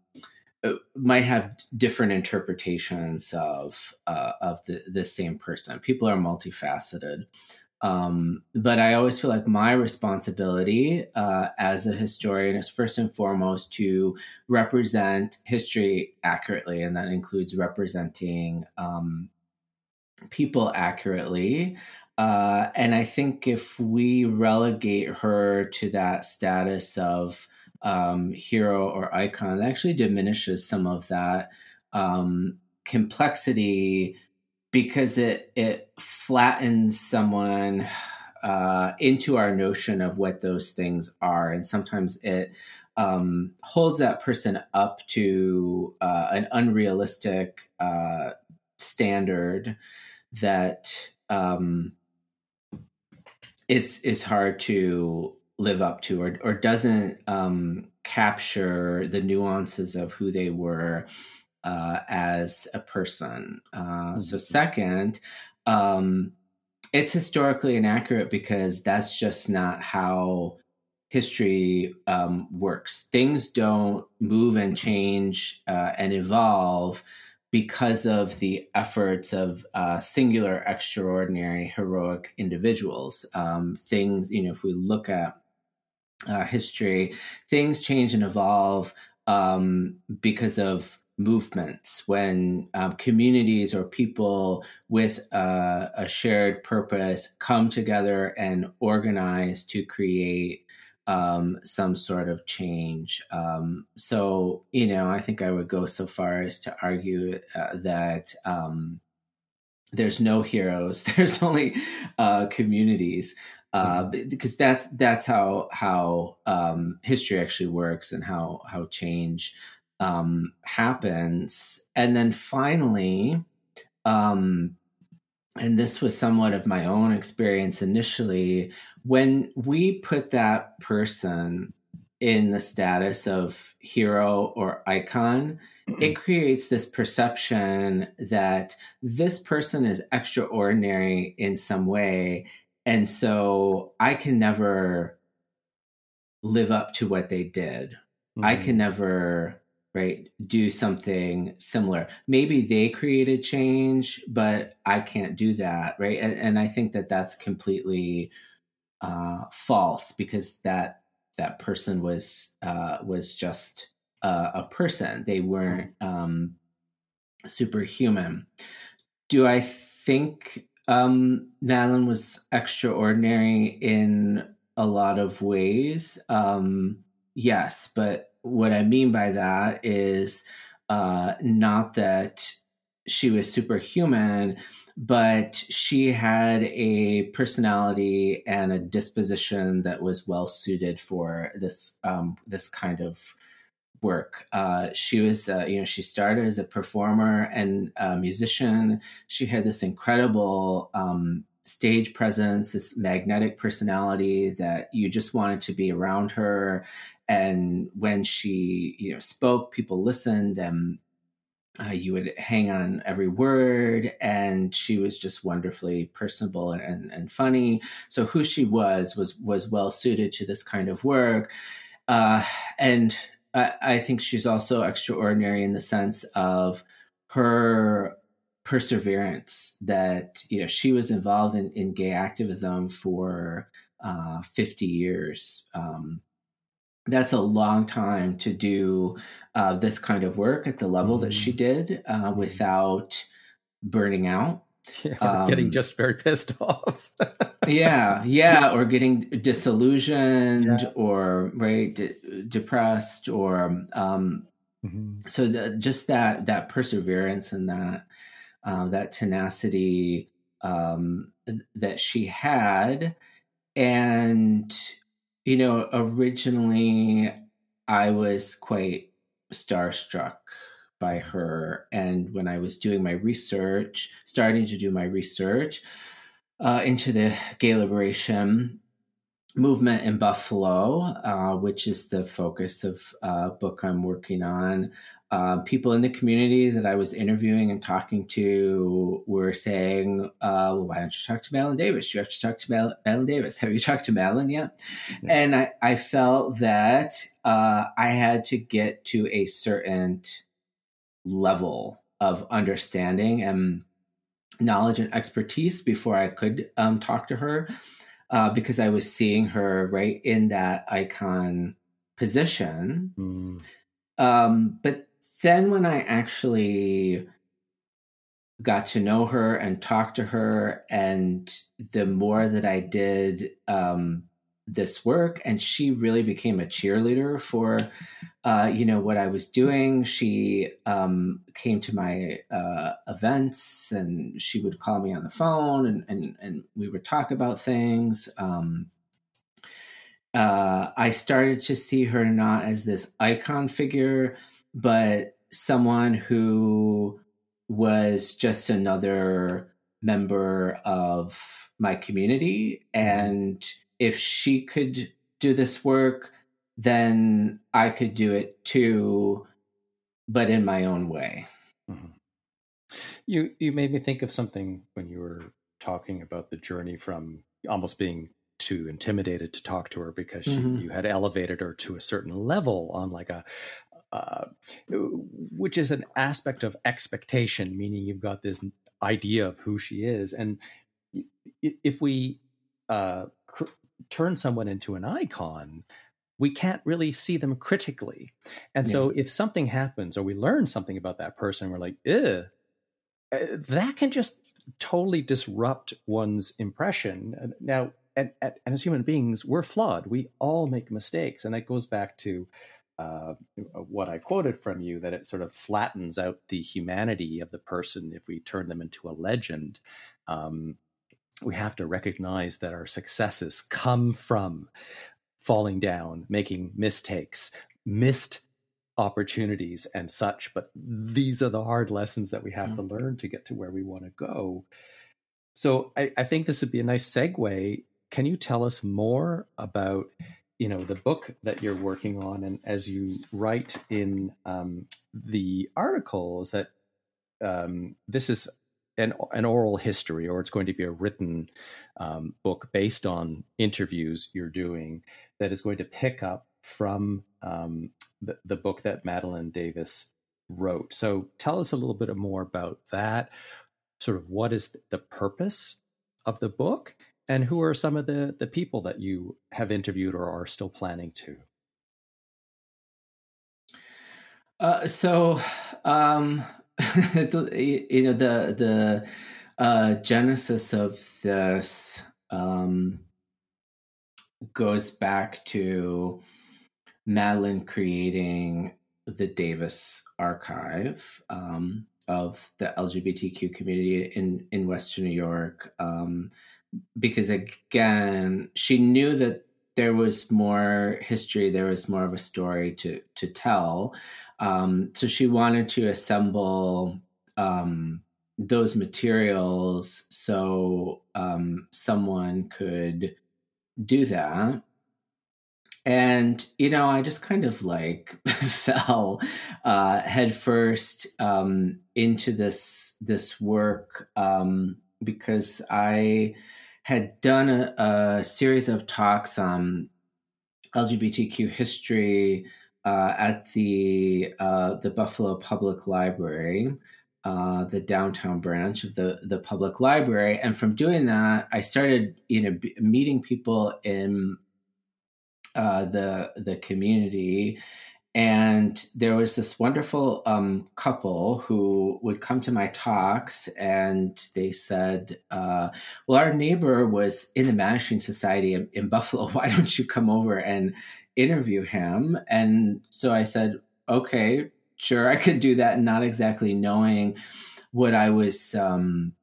uh, might have different interpretations of uh, of the the same person. People are multifaceted, um, but I always feel like my responsibility uh, as a historian is first and foremost to represent history accurately, and that includes representing um, people accurately. Uh, and I think if we relegate her to that status of um, hero or icon that actually diminishes some of that um, complexity because it it flattens someone uh, into our notion of what those things are, and sometimes it um, holds that person up to uh, an unrealistic uh, standard that um, is is hard to live up to, or or doesn't um, capture the nuances of who they were uh, as a person. Uh, mm-hmm. So, second, um, it's historically inaccurate because that's just not how history um, works. Things don't move and change uh, and evolve because of the efforts of uh, singular, extraordinary, heroic individuals. Um, things, you know, if we look at uh, history, things change and evolve um, because of movements, when um, communities or people with uh, a shared purpose come together and organize to create um, some sort of change. Um, so, you know, I think I would go so far as to argue uh, that um, there's no heroes, there's only uh, communities. Uh, mm-hmm. because that's that's how how um, history actually works and how how change um, happens. And then finally, um, and this was somewhat of my own experience initially, when we put that person in the status of hero or icon, it creates this perception that this person is extraordinary in some way. And so I can never live up to what they did. Mm-hmm. I can never right do something similar. Maybe they created change but i can't do that right? And, and i think that that's completely uh, false because that that person was uh, was just uh, a person. They weren't um, superhuman. Do i think um, madeline was extraordinary in a lot of ways? Um, yes but what I mean by that is uh, not that she was superhuman, but she had a personality and a disposition that was well suited for this um, this kind of work. Uh, she was, uh, you know, she started as a performer and a musician. She had this incredible um, stage presence, this magnetic personality that you just wanted to be around her. And when she, you know, spoke, people listened and uh, you would hang on every word. And she was just wonderfully personable and, and funny. So who she was was was well suited to this kind of work. Uh, and I, I, think she's also extraordinary in the sense of her perseverance that you know she was involved in, in gay activism for uh, 50 years. Um, that's a long time to do uh, this kind of work at the level mm-hmm. that she mm-hmm. did uh, without burning out yeah, um, getting just very pissed off yeah yeah or getting disillusioned yeah. or right de- depressed or um, mm-hmm. so the, just that that perseverance and that uh, that tenacity um, that she had. And, you know, originally I was quite starstruck by her. And when I was doing my research, starting to do my research uh, into the gay liberation movement in Buffalo, uh, which is the focus of a uh, book I'm working on, uh, people in the community that I was interviewing and talking to were saying, uh, well, why don't you talk to Madeline Davis? You have to talk to Mal- Madeline Davis. Have you talked to Madeline yet? Yeah. And I, I, felt that uh, I had to get to a certain level of understanding and knowledge and expertise before I could um, talk to her uh, because I was seeing her right in that icon position. Mm. Um, but then when I actually got to know her and talk to her, and the more that I did, um, this work and she really became a cheerleader for uh, you know what i was doing. She um, came to my uh, events and she would call me on the phone and and, and we would talk about things. Um, uh, i started to see her not as this icon figure but someone who was just another member of my community and if she could do this work, then I could do it too, but in my own way. Mm-hmm. You you made me think of something when you were talking about the journey from almost being too intimidated to talk to her because mm-hmm. you had elevated her to a certain level on like a uh, which is an aspect of expectation meaning you've got this idea of who she is and if we uh, turn someone into an icon, we can't really see them critically. And yeah. so if something happens or we learn something about that person, we're like, Ugh, eh, that can just totally disrupt one's impression. Now, and, and, as human beings, we're flawed. We all make mistakes. And that goes back to uh, what I quoted from you that it sort of flattens out the humanity of the person if we turn them into a legend. Um, we have to recognize that our successes come from falling down, making mistakes, missed opportunities, and such. But these are the hard lessons that we have mm-hmm. to learn to get to where we want to go. So I, I, think this would be a nice segue. Can you tell us more about, you know, the book that you're working on, and as you write in um, the articles that um, this is an, an oral history or it's going to be a written um, book based on interviews you're doing that is going to pick up from um, the, the book that Madeline Davis wrote. So tell us a little bit more about that. Sort of what is the purpose of the book and who are some of the, the people that you have interviewed or are still planning to? Uh, so um, you know the the uh, genesis of this um, goes back to Madeline creating the Davis Archive um, of the LGBTQ community in in Western New York, um, because again, she knew that there was more history, there was more of a story to to tell. Um, so she wanted to assemble um, those materials so um, someone could do that. And you know, I just kind of like fell uh, headfirst um, into this this work um, because I had done a, a series of talks on LGBTQ history uh, at the uh, the Buffalo Public Library, uh, the downtown branch of the the public library, and from doing that, I started you know b- meeting people in uh, the the community. And there was this wonderful um, couple who would come to my talks, and they said, uh, "Well, our neighbor was in the Mattachine Society in, in Buffalo. Why don't you come over and interview him. And so I said, okay, sure, I could do that, not exactly knowing what I was um,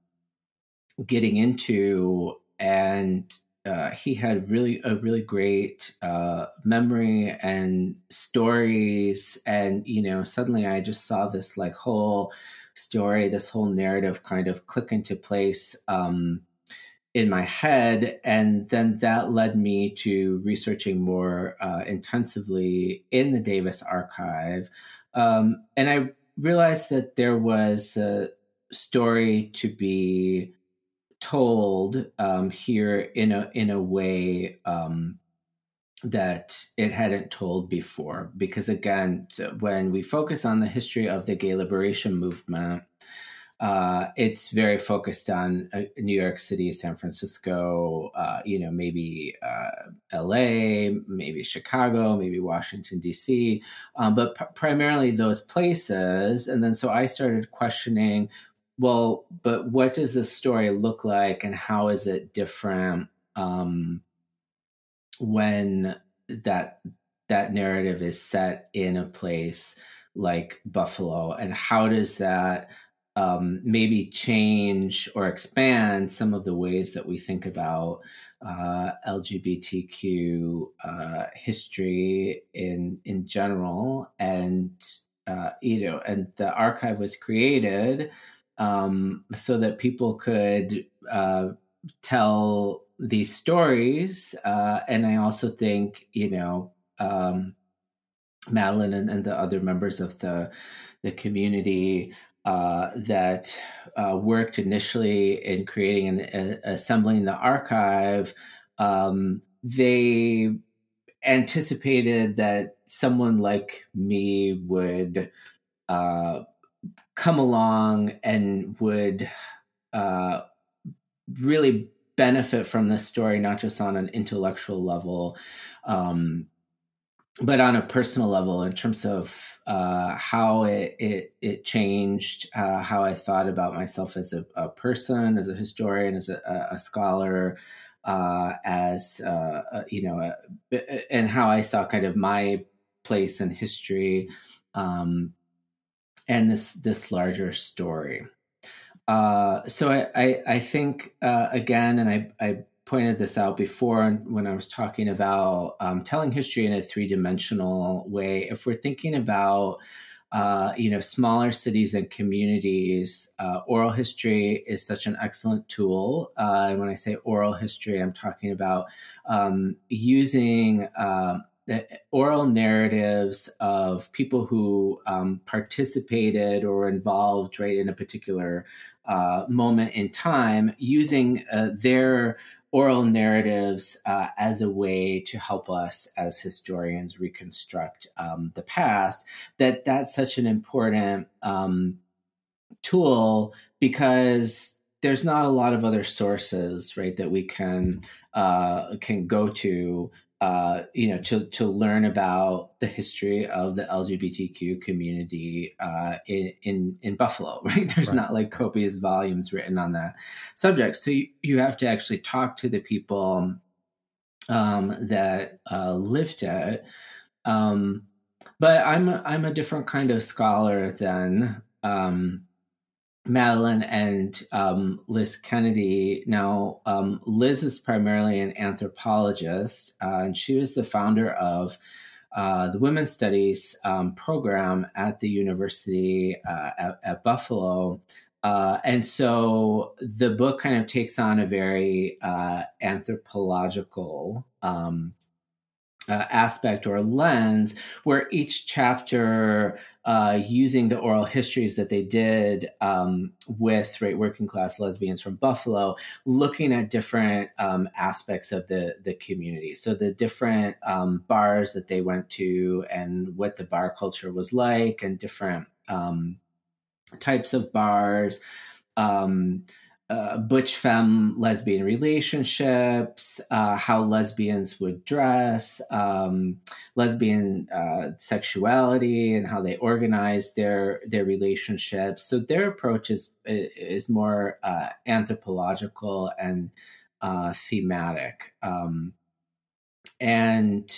getting into. And uh, he had really a really great uh, memory and stories, and you know, suddenly I just saw this like whole story, this whole narrative kind of click into place. Um, in my head. And then that led me to researching more uh, intensively in the Davis archive. Um, and I realized that there was a story to be told um, here in a in a way um, that it hadn't told before. Because again, when we focus on the history of the gay liberation movement, uh, it's very focused on uh, New York City, San Francisco, uh, you know, maybe uh, LA, maybe Chicago, maybe Washington, D.C., um, but p- primarily those places. And then so I started questioning well, but what does this story look like and how is it different? Um, when that that narrative is set in a place like Buffalo, and how does that um, maybe change or expand some of the ways that we think about uh, LGBTQ uh, history in in general, and uh, you know, and the archive was created um, so that people could uh, tell these stories. Uh, and I also think, you know, um, Madeline and, and, the other members of the the community uh, that uh, worked initially in creating and assembling the archive, um, they anticipated that someone like me would uh, come along and would uh, really benefit from this story, not just on an intellectual level, um, but on a personal level in terms of uh, how it it, it changed uh, how I thought about myself as a, a person, as a historian, as a, a scholar, uh, as uh, you know, and how I saw kind of my place in history. Um, and this this larger story. Uh, so I, I, I think uh, again, and I, I pointed this out before when I was talking about um, telling history in a three dimensional way. If we're thinking about uh, you know smaller cities and communities, uh, oral history is such an excellent tool. Uh, and when I say oral history, I'm talking about um, using um, oral narratives of people who um, participated or involved right in a particular uh, moment in time using uh, their oral narratives uh, as a way to help us as historians reconstruct um, the past that that's such an important um, tool because there's not a lot of other sources right that we can uh, can go to uh, you know, to to learn about the history of the LGBTQ community uh, in, in in Buffalo. Right, there's right. not like copious volumes written on that subject, so you, you have to actually talk to the people um, that uh, lived it. Um, but I'm I'm a different kind of scholar than um, Madeline and um, Liz Kennedy. Now, um, Liz is primarily an anthropologist, uh, and she was the founder of uh, the Women's Studies um, program at the University uh, at, at, Buffalo. Uh, and so the book kind of takes on a very uh, anthropological um, uh, aspect or lens where each chapter uh, using the oral histories that they did um, with right working class lesbians from buffalo looking at different um, aspects of the the community. So the different um, bars that they went to and what the bar culture was like and different um, types of bars um, uh, butch femme lesbian relationships, uh, how lesbians would dress, um, lesbian uh, sexuality, and how they organize their their relationships. So their approach is is more uh, anthropological and uh, thematic, um, and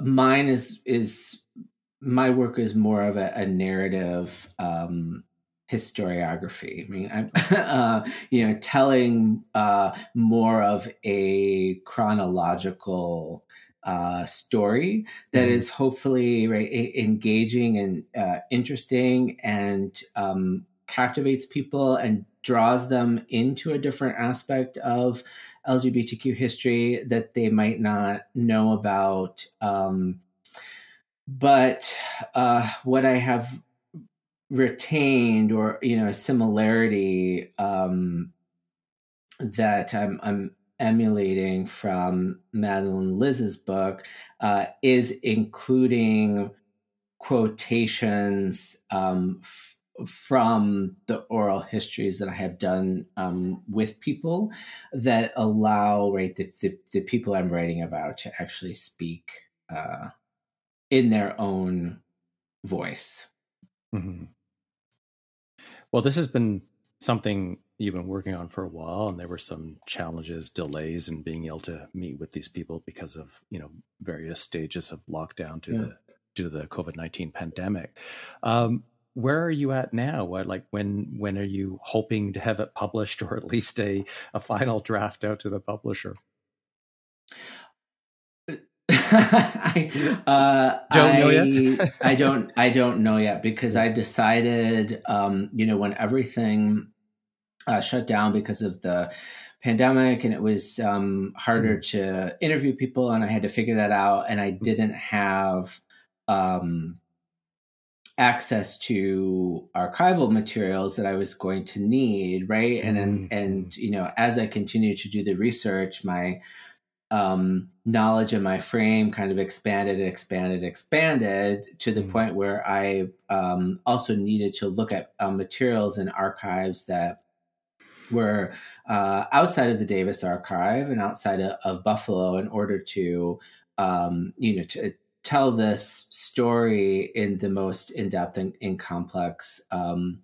mine is is my work is more of a, a narrative. Um, historiography. I mean, I'm, uh, you know, telling uh, more of a chronological uh, story that mm-hmm. is hopefully right, engaging and uh, interesting and um, captivates people and draws them into a different aspect of LGBTQ history that they might not know about. Um, but uh, what I have retained or you know similarity um, that I'm, I'm emulating from Madeline Liz's book uh, is including quotations um, f- from the oral histories that I have done um, with people that allow right the, the, the, people I'm writing about to actually speak uh, in their own voice. Mm-hmm. Well, this has been something you've been working on for a while, and there were some challenges, delays in being able to meet with these people because of you know various stages of lockdown due yeah. to due to the COVID nineteen pandemic. Um, where are you at now? What like when when are you hoping to have it published or at least a a final draft out to the publisher? I uh, don't I, know yet. I don't. I don't know yet because I decided, um, you know, when everything uh, shut down because of the pandemic, and it was um, harder mm. to interview people, and I had to figure that out, and I mm. didn't have um, access to archival materials that I was going to need, right? And and, mm-hmm. and you know, as I continued to do the research, my um, knowledge in my frame kind of expanded, and expanded, expanded to the mm-hmm. point where I um, also needed to look at uh, materials and archives that were uh, outside of the Davis archive and outside of, of Buffalo in order to, um, you know, to tell this story in the most in-depth and, and complex um,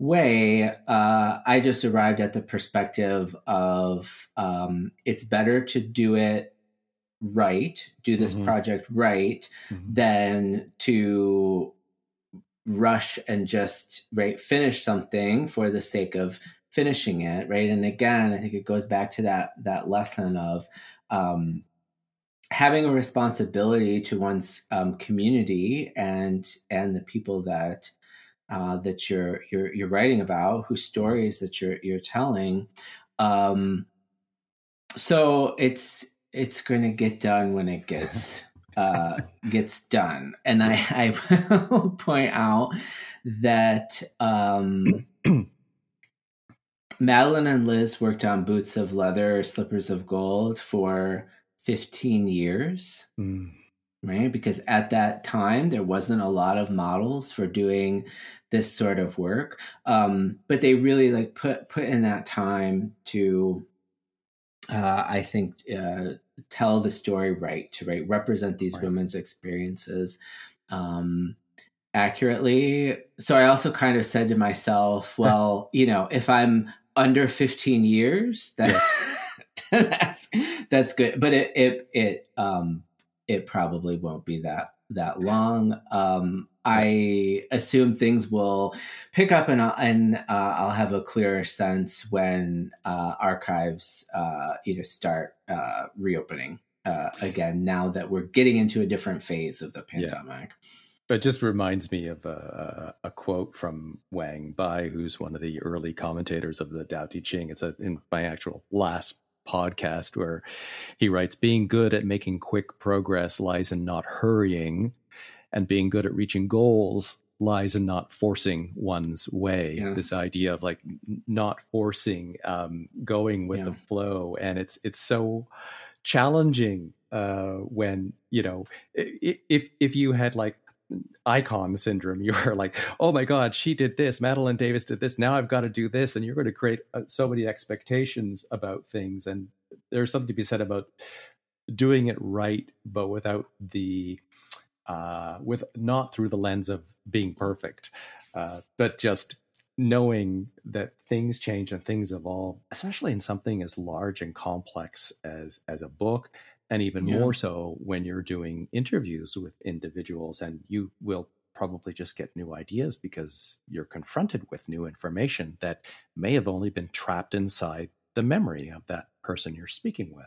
way, uh, I just arrived at the perspective of um, it's better to do it right, do this mm-hmm. project right, mm-hmm. than to rush and just right finish something for the sake of finishing it right and again i think it goes back to that that lesson of um, having a responsibility to one's um, community and and the people that uh, that you're you're you're writing about, whose stories that you're you're telling. Um, so it's it's going to get done when it gets uh, gets done, and I, I will point out that um, Madeline and Liz worked on boots of leather, slippers of gold for 15 years. Mm right? Because at that time, there wasn't a lot of models for doing this sort of work. Um, but they really like put put in that time to, uh, I think, uh, tell the story right, to right represent these right. women's experiences um, accurately. So I also kind of said to myself, well, you know, if I'm under 15 years, that's that's that's good. But it it it um it probably won't be that that long. Um, I assume things will pick up, and I'll, and uh, I'll have a clearer sense when uh, archives, uh, you know, start uh, reopening uh, again. Now that we're getting into a different phase of the pandemic. Yeah. It just reminds me of a, a, quote from Wang Bi, who's one of the early commentators of the Tao Te Ching. It's a, in my actual last podcast where he writes being good at making quick progress lies in not hurrying and being good at reaching goals lies in not forcing one's way yes. this idea of like not forcing um, going with yeah. the flow and it's it's so challenging uh, when you know if if you had like icon syndrome. You were like, oh my God, she did this. Madeline Davis did this. Now I've got to do this. And you're going to create uh, so many expectations about things. And there's something to be said about doing it right, but without the, uh, with not through the lens of being perfect, uh, but just knowing that things change and things evolve, especially in something as large and complex as as a book and even yeah. more so when you're doing interviews with individuals and you will probably just get new ideas because you're confronted with new information that may have only been trapped inside the memory of that person you're speaking with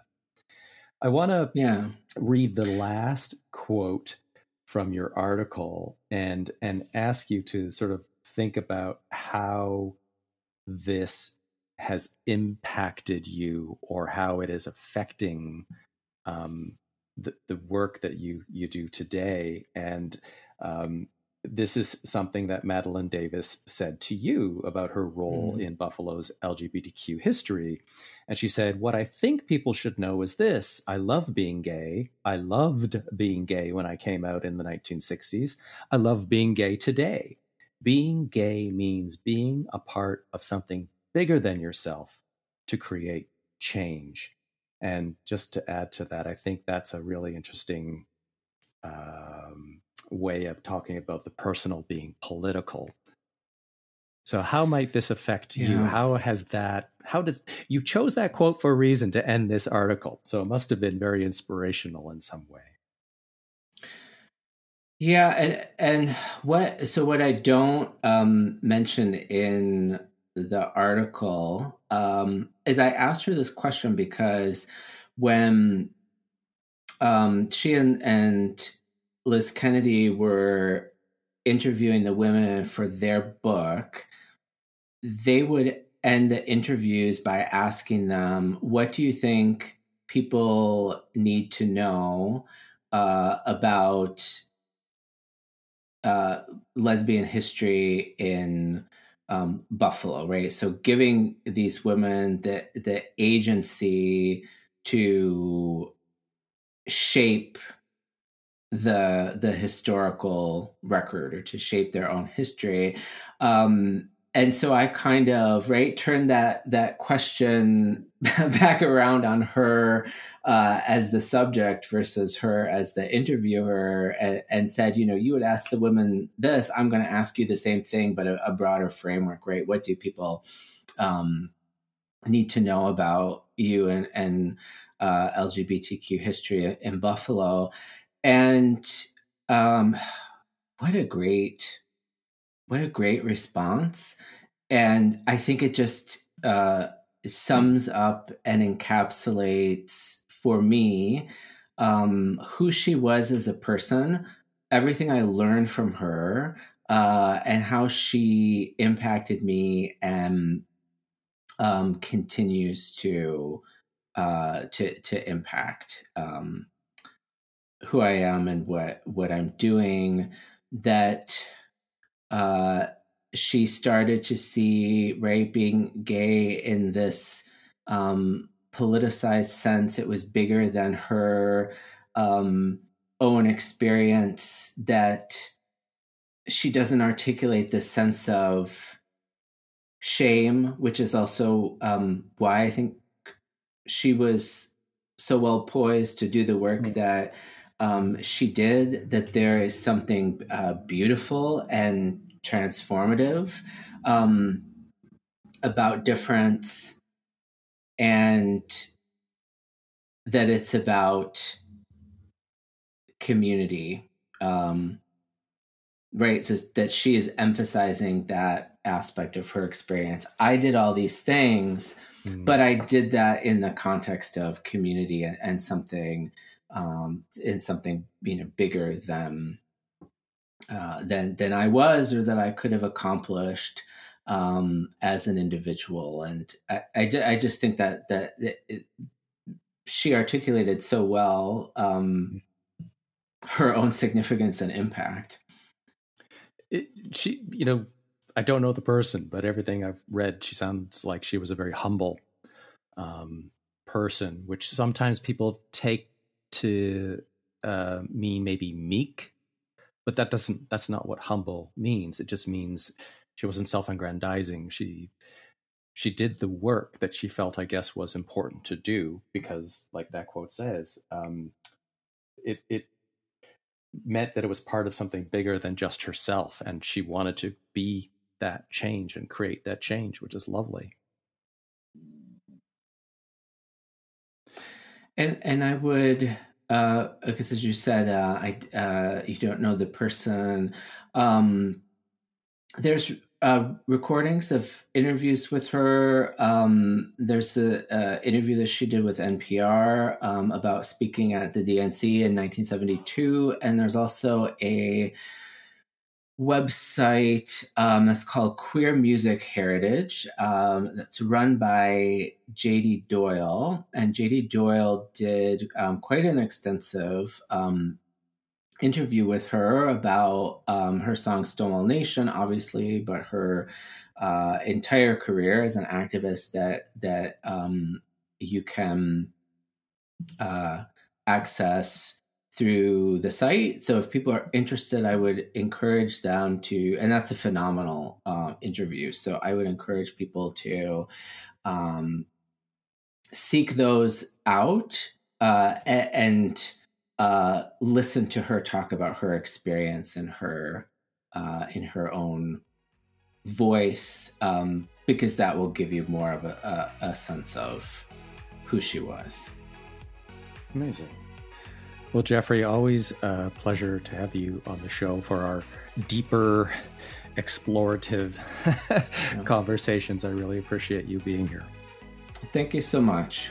i want to yeah. read the last quote from your article and and ask you to sort of think about how this has impacted you or how it is affecting um, the, the work that you you do today and um, this is something that Madeline Davis said to you about her role mm. in Buffalo's LGBTQ history. And she said, What I think people should know is this I love being gay. I loved being gay when I came out in the 1960s. I love being gay today. Being gay means being a part of something bigger than yourself to create change. And just to add to that, I think that's a really interesting um, way of talking about the personal being political. So how might this affect Yeah. you? How has that how did you chose that quote for a reason to end this article. So it must have been very inspirational in some way. Yeah, and and what so what I don't um, mention in the article um, is I asked her this question because when um, she and, and Liz Kennedy were interviewing the women for their book, they would end the interviews by asking them, "What do you think people need to know uh, about?" uh, lesbian history in um, Buffalo, right? So giving these women the the agency to shape the the historical record or to shape their own history. Um, and so I kind of right turned that that question back around on her uh, as the subject versus her as the interviewer, and, and, said, you know, you would ask the women this, I'm going to ask you the same thing, but a, a broader framework, right? What do people um, need to know about you and, and uh, LGBTQ history in Buffalo? And um, what a great what a great response. And I think it just uh, sums up and encapsulates for me um, who she was as a person, everything I learned from her, uh, and how she impacted me and um, continues to uh, to to impact um, who I am and what what I'm doing. That uh, she started to see right being gay in this um, politicized sense. It was bigger than her um, own experience. That she doesn't articulate this sense of shame, which is also um, why I think she was so well poised to do the work mm-hmm. that um, she did. That there is something uh, beautiful and transformative um, about difference and that it's about community um, right so that she is emphasizing that aspect of her experience i did all these things mm. but i did that in the context of community and, and something um, in something you know bigger than uh, than than I was or that I could have accomplished um, as an individual. And I, I, I, just think that that it, she articulated so well um, her own significance and impact. It, she, you know, I don't know the person, but everything I've read, she sounds like she was a very humble um, person, which sometimes people take to uh, mean maybe meek but that doesn't that's not what humble means. It just means she wasn't self-aggrandizing. She she did the work that she felt i guess was important to do because like that quote says um it it meant that it was part of something bigger than just herself and she wanted to be that change and create that change which is lovely. And and i would because as you said, uh, I uh, you don't know the person. Um, there's uh, recordings of interviews with her. Um, there's an interview that she did with NPR um, about speaking at the DNC in 1972, and there's also a website um, that's called Queer Music Heritage. Um, that's run by JD Doyle, and JD Doyle did um, quite an extensive um, interview with her about um, her song Stonewall Nation, obviously, but her uh, entire career as an activist that that um, you can uh, access through the site. So if people are interested, I would encourage them to, and that's a phenomenal uh, interview. So I would encourage people to um, seek those out uh, and uh, listen to her talk about her experience and her uh, in her own voice um, because that will give you more of a, a, a sense of who she was. Amazing. Well, Jeffrey, always a pleasure to have you on the show for our deeper, explorative conversations. I really appreciate you being here. Thank you so much.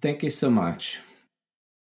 Thank you so much.